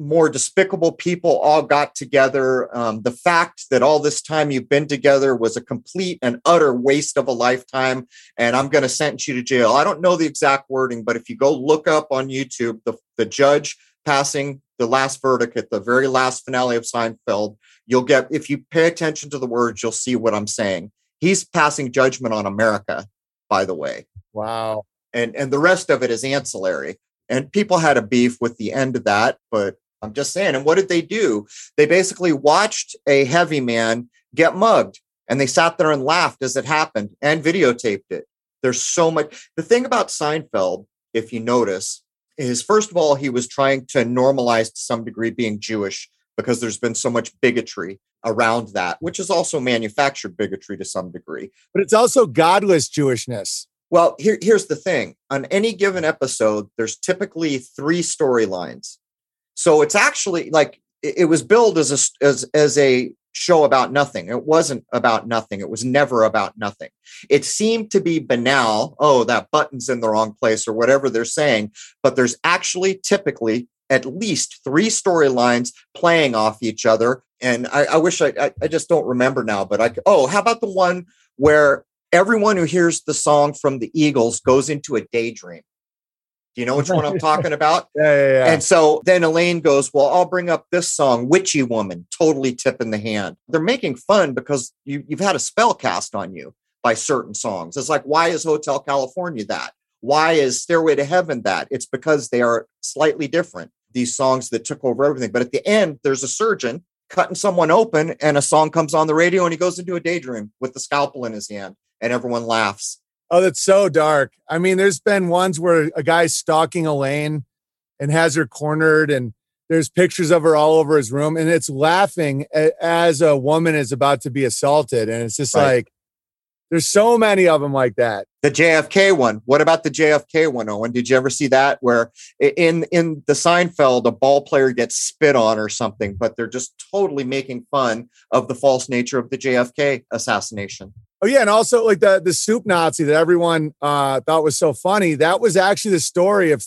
more despicable people all got together. Um, the fact that all this time you've been together was a complete and utter waste of a lifetime. And I'm going to sentence you to jail. I don't know the exact wording, but if you go look up on YouTube, the, the judge passing the last verdict at the very last finale of Seinfeld, you'll get, if you pay attention to the words, you'll see what I'm saying. He's passing judgment on America, by the way Wow. and and the rest of it is ancillary. And people had a beef with the end of that, but I'm just saying. And what did they do? They basically watched a heavy man get mugged, and they sat there and laughed as it happened and videotaped it. There's so much. The thing about Seinfeld, if you notice, is first of all he was trying to normalize to some degree being Jewish because there's been so much bigotry around that, which is also manufactured bigotry to some degree. But it's also godless Jewishness. Well, here, here's the thing. On any given episode, there's typically three storylines. So it's actually like it, was billed as a as as a show about nothing. It wasn't about nothing. It was never about nothing. It seemed to be banal. Oh, that button's in the wrong place or whatever they're saying. But there's actually typically at least three storylines playing off each other. And I, I wish I, I I just don't remember now. But I oh, how about the one where everyone who hears the song from the Eagles goes into a daydream. Do you know which one I'm (laughs) talking about? Yeah, yeah, yeah. And so then Elaine goes, Well, I'll bring up this song, Witchy Woman, totally tip in the hand. They're making fun because you, you've had a spell cast on you by certain songs. It's like, why is Hotel California that? Why is Stairway to Heaven that? It's because they are slightly different, these songs that took over everything. But at the end, there's a surgeon cutting someone open, and a song comes on the radio, and he goes into a daydream with the scalpel in his hand, and everyone laughs. Oh, that's so dark. I mean, there's been ones where a guy's stalking Elaine and has her cornered, and there's pictures of her all over his room, and it's laughing as a woman is about to be assaulted. And it's just Right. like, there's so many of them like that. The JFK one. What about the JFK one, Owen? Did you ever see that? Where in in the Seinfeld, a ball player gets spit on or something, but they're just totally making fun of the false nature of the JFK assassination. Oh yeah, and also like the the soup Nazi that everyone uh, thought was so funny. That was actually the story of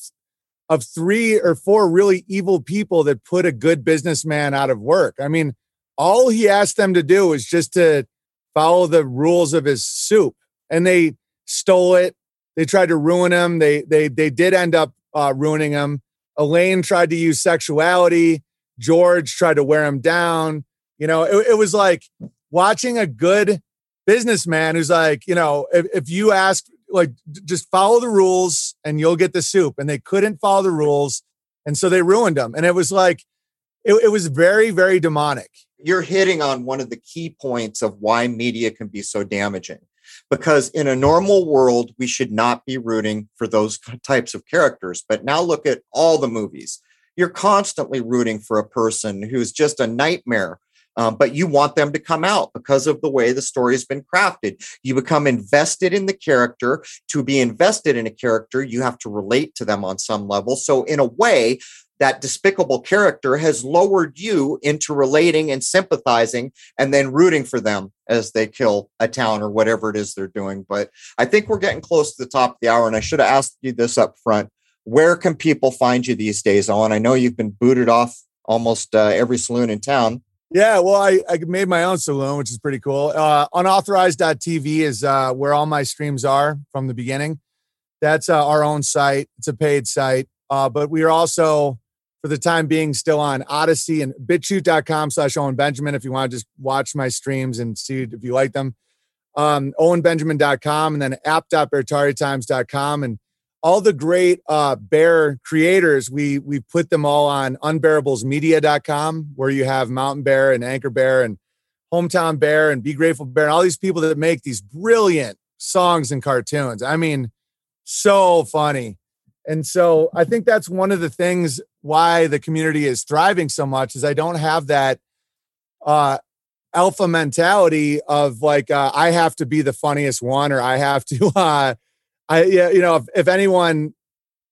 of three or four really evil people that put a good businessman out of work. I mean, all he asked them to do was just to follow the rules of his soup, and they stole it. They tried to ruin him. They they they did end up uh, ruining him. Elaine tried to use sexuality. George tried to wear him down. You know, it, it was like watching a good businessman who's like, you know, if, if you ask, like, just follow the rules and you'll get the soup. And they couldn't follow the rules. And so they ruined them. And it was like, it, it was very, very demonic. You're hitting on one of the key points of why media can be so damaging. because in a normal world, we should not be rooting for those types of characters. But now look at all the movies. You're constantly rooting for a person who's just a nightmare um, but you want them to come out because of the way the story has been crafted. You become invested in the character. To be invested in a character, you have to relate to them on some level. So, in a way, that despicable character has lowered you into relating and sympathizing and then rooting for them as they kill a town or whatever it is they're doing. But I think we're getting close to the top of the hour, and I should have asked you this up front. Where can people find you these days, Owen? I know you've been booted off almost uh, every saloon in town. Yeah, well, I, I made my own saloon, which is pretty cool. Uh, unauthorized.tv is uh, where all my streams are from the beginning. That's uh, our own site. It's a paid site. Uh, but we are also, for the time being, still on Odysee and bitchute.com slash Owen Benjamin if you want to just watch my streams and see if you like them. Um, OwenBenjamin.com and then app.beartariatimes.com. And all the great uh, bear creators, we we put them all on unbearablesmedia.com, where you have Mountain Bear and Anchor Bear and Hometown Bear and Be Grateful Bear and all these people that make these brilliant songs and cartoons. I mean, so funny. And so I think that's one of the things why the community is thriving so much is I don't have that uh, alpha mentality of like uh, I have to be the funniest one or I have to (laughs) uh, I yeah, you know, if, if anyone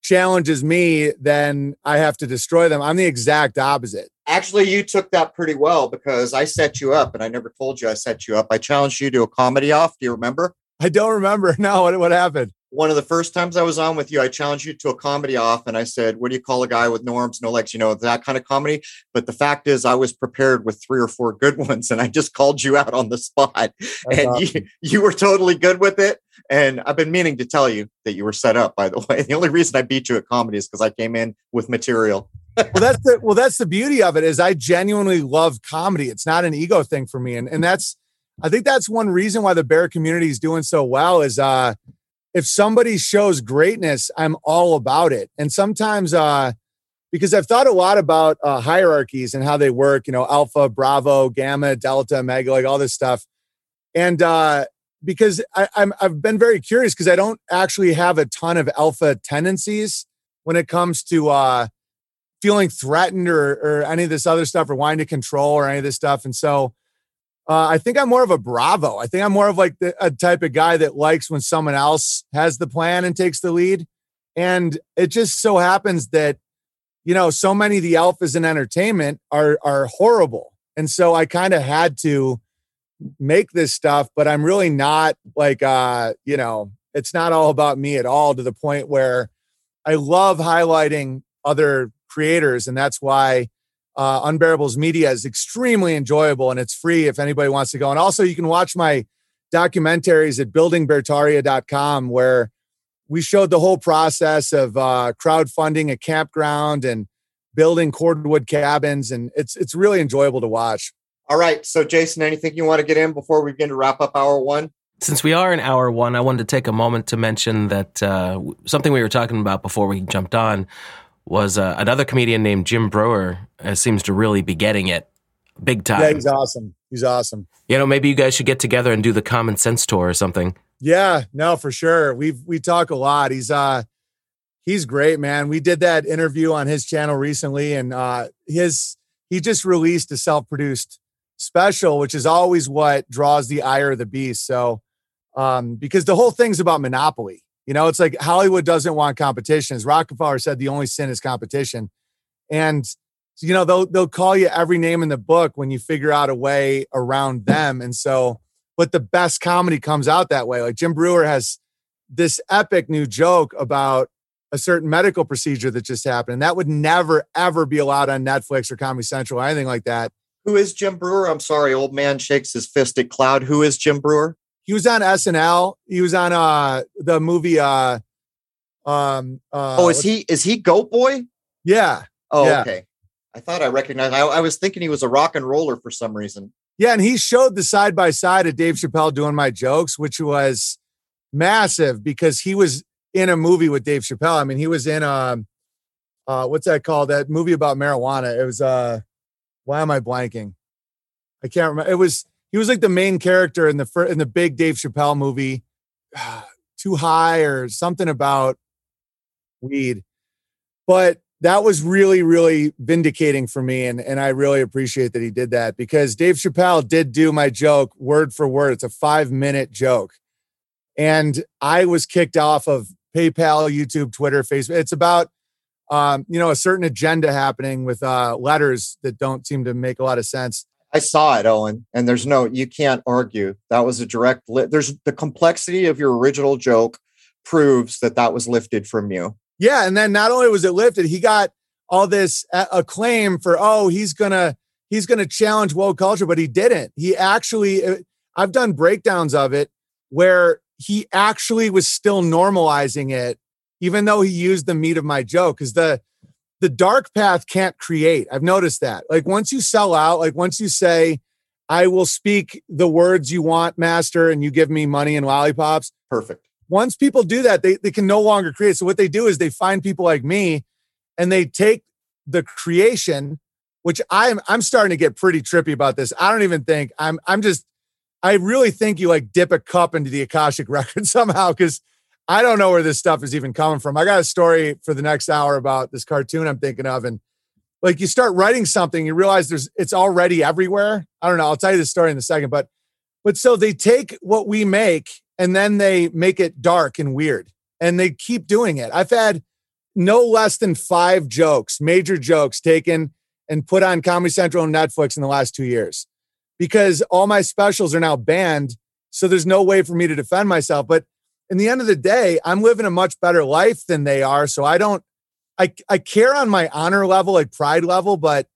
challenges me, then I have to destroy them. I'm the exact opposite. Actually, you took that pretty well because I set you up and I never told you I set you up. I challenged you to a comedy off. Do you remember? I don't remember. (laughs) No, what, what happened? One of the first times I was on with you, I challenged you to a comedy off and I said, What do you call a guy with no arms, no legs? You know, that kind of comedy. But the fact is, I was prepared with three or four good (laughs) ones and I just called you out on the spot. That's and awesome. you, you were totally good with it. And I've been meaning to tell you that you were set up, by the (laughs) way. The only reason I beat you at comedy is because I came in with material. well, that's the well, that's the beauty of it is I genuinely love comedy. It's not an ego thing for me. And and that's I think that's one reason why the bear community is doing so well is uh if somebody shows greatness, I'm all about it. And sometimes, uh, because I've thought a lot about uh, hierarchies and how they work, you know, alpha, bravo, gamma, delta, mega, like all this stuff. And uh, because I, I'm, I've been very curious because I don't actually have a ton of alpha tendencies when it comes to uh, feeling threatened or, or any of this other stuff or wanting to control or any of this stuff. And so uh, I think I'm more of a Bravo. I think I'm more of like the, a type of guy that likes when someone else has the plan and takes the lead. And it just so happens that, you know, so many of the alphas in entertainment are are horrible. And so I kind of had to make this stuff, but I'm really not like uh, you know, it's not all about me at all to the point where I love highlighting other creators. And that's why uh, Unbearables Media is extremely enjoyable and it's free if anybody wants to go. And also, you can watch my documentaries at buildingbeartaria.com where we showed the whole process of uh, crowdfunding a campground and building cordwood cabins, and it's it's really enjoyable to watch. All right, so Jason, anything you want to get in before we begin to wrap up hour one? Since we are in hour one, I wanted to take a moment to mention that uh, something we were talking about before we jumped on was uh, another comedian named Jim Breuer uh, seems to really be getting it big time. Yeah, he's awesome. He's awesome. You know, maybe you guys should get together and do the common sense tour or something. Yeah, no, for sure. We've we talk a lot. He's uh he's great, man. We did that interview on his channel recently, and uh his he just released a self-produced special, which is always what draws the ire of the beast. So um, because the whole thing's about monopoly. You know, it's like Hollywood doesn't want competition. As Rockefeller said, the only sin is competition. And you know, they'll they'll call you every name in the book when you figure out a way around them. And so, but the best comedy comes out that way. Like Jim Breuer has this epic new joke about a certain medical procedure that just happened. And that would never, ever be allowed on Netflix or Comedy Central or anything like that. Who is Jim Breuer? I'm sorry, old man shakes his fist at cloud. Who is Jim Breuer? He was on SNL. He was on uh the movie uh um uh, Oh, is he is he Goat Boy? Yeah. Oh, yeah. okay. I thought I recognized. I, I was thinking he was a rock and roller for some reason. Yeah, and he showed the side by side of Dave Chappelle doing my jokes, which was massive because he was in a movie with Dave Chappelle. I mean, he was in um uh what's that called? That movie about marijuana. It was uh why am I blanking? I can't remember. It was he was like the main character in the fir- in the big Dave Chappelle movie, Too High or something about weed. But that was really, really vindicating for me. And, and I really appreciate that he did that because Dave Chappelle did do my joke word for word. It's a five minute joke. And I was kicked off of PayPal, YouTube, Twitter, Facebook. It's about, um, you know, a certain agenda happening with uh, letters that don't seem to make a lot of sense. I saw it, Owen, and there's no, you can't argue. That was a direct, li- there's the complexity of your original joke proves that that was lifted from you. Yeah, and then not only was it lifted, he got all this acclaim for oh he's gonna he's gonna challenge woke culture, but he didn't. He actually, uh, I've done breakdowns of it where he actually was still normalizing it, even though he used the meat of my joke. Because the the dark path can't create. I've noticed that. Like once you sell out, like once you say, I will speak the words you want, master, and you give me money and lollipops. Perfect once people do that, they, they can no longer create. So what they do is they find people like me and they take the creation, which I'm I'm starting to get pretty trippy about this. I don't even think I'm I'm just I really think you like dip a cup into the Akashic (laughs) record somehow because I don't know where this stuff is even coming from. I got a story for the next hour about this cartoon I'm thinking of. And like you start writing something, you realize there's it's already everywhere. I don't know. I'll tell you the story in a second. But but so they take what we make and then they make it dark and weird and they keep doing it. I've had no less than five jokes, major jokes taken and put on Comedy Central and Netflix in the last two years because all my specials are now banned. So there's no way for me to defend myself. But in the end of the day, I'm living a much better life than they are. So I don't, I, I care on my honor level, like pride level, but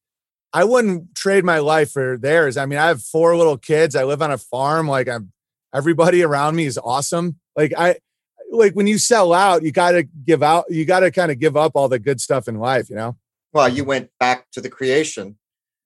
I wouldn't trade my life for theirs. I mean, I have four little kids. I live on a farm. Like I'm everybody around me is awesome. Like I like when you sell out, you got to give out, you got to kind of give up all the good stuff in life, you know? Well, you went back to the creation.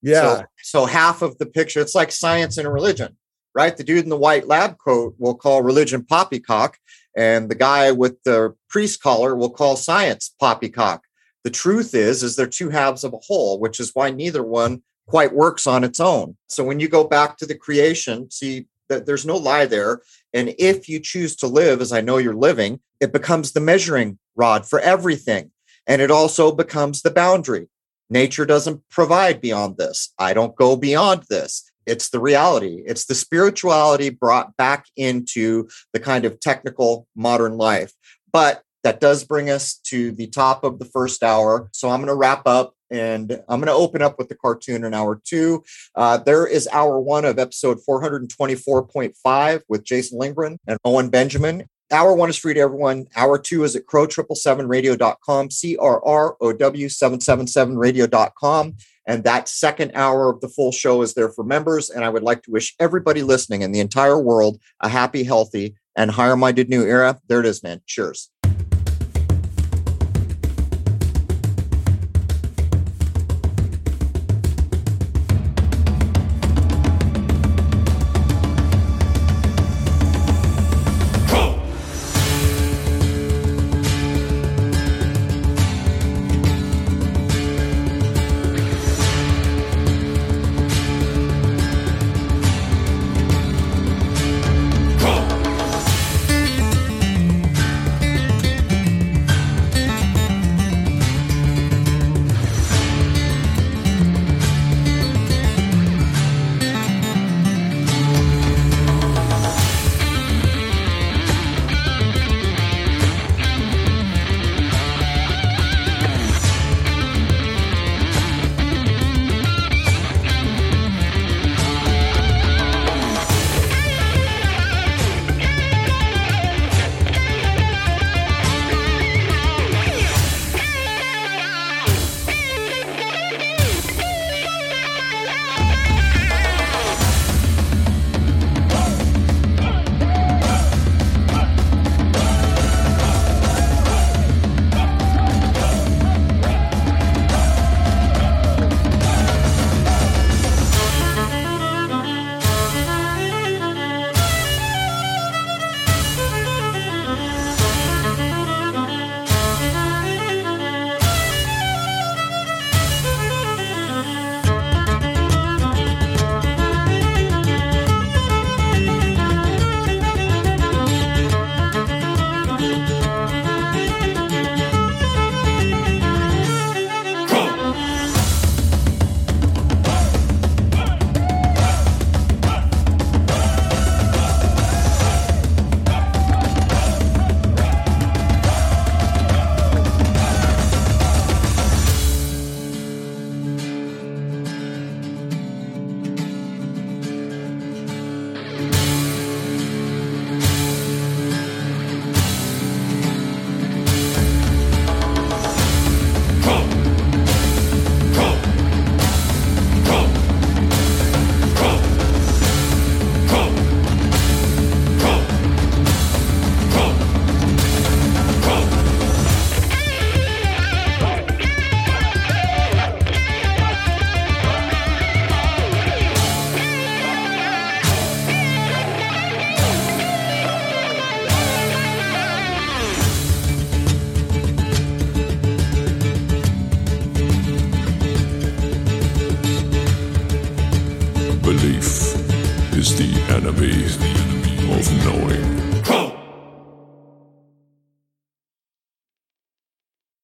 Yeah. So, so half of the picture, it's like science and religion, right? The dude in the white lab coat will call religion poppycock, and the guy with the priest collar will call science poppycock. The truth is, is they're two halves of a whole, which is why neither one quite works on its own. So when you go back to the creation, see, that there's no lie there. And if you choose to live as I know you're living, it becomes the measuring rod for everything. And it also becomes the boundary. Nature doesn't provide beyond this. I don't go beyond this. It's the reality. It's the spirituality brought back into the kind of technical modern life. But that does bring us to the top of the first hour. So I'm going to wrap up and I'm going to open up with the cartoon in hour two. Uh, there is hour one of episode 424.5 with Jason Lindgren and Owen Benjamin. Hour one is free to everyone. Hour two is at crow777radio.com, C R R O W 777radio.com. And that second hour of the full show is there for members. And I would like to wish everybody listening in the entire world a happy, healthy, and higher minded new era. There it is, man. Cheers.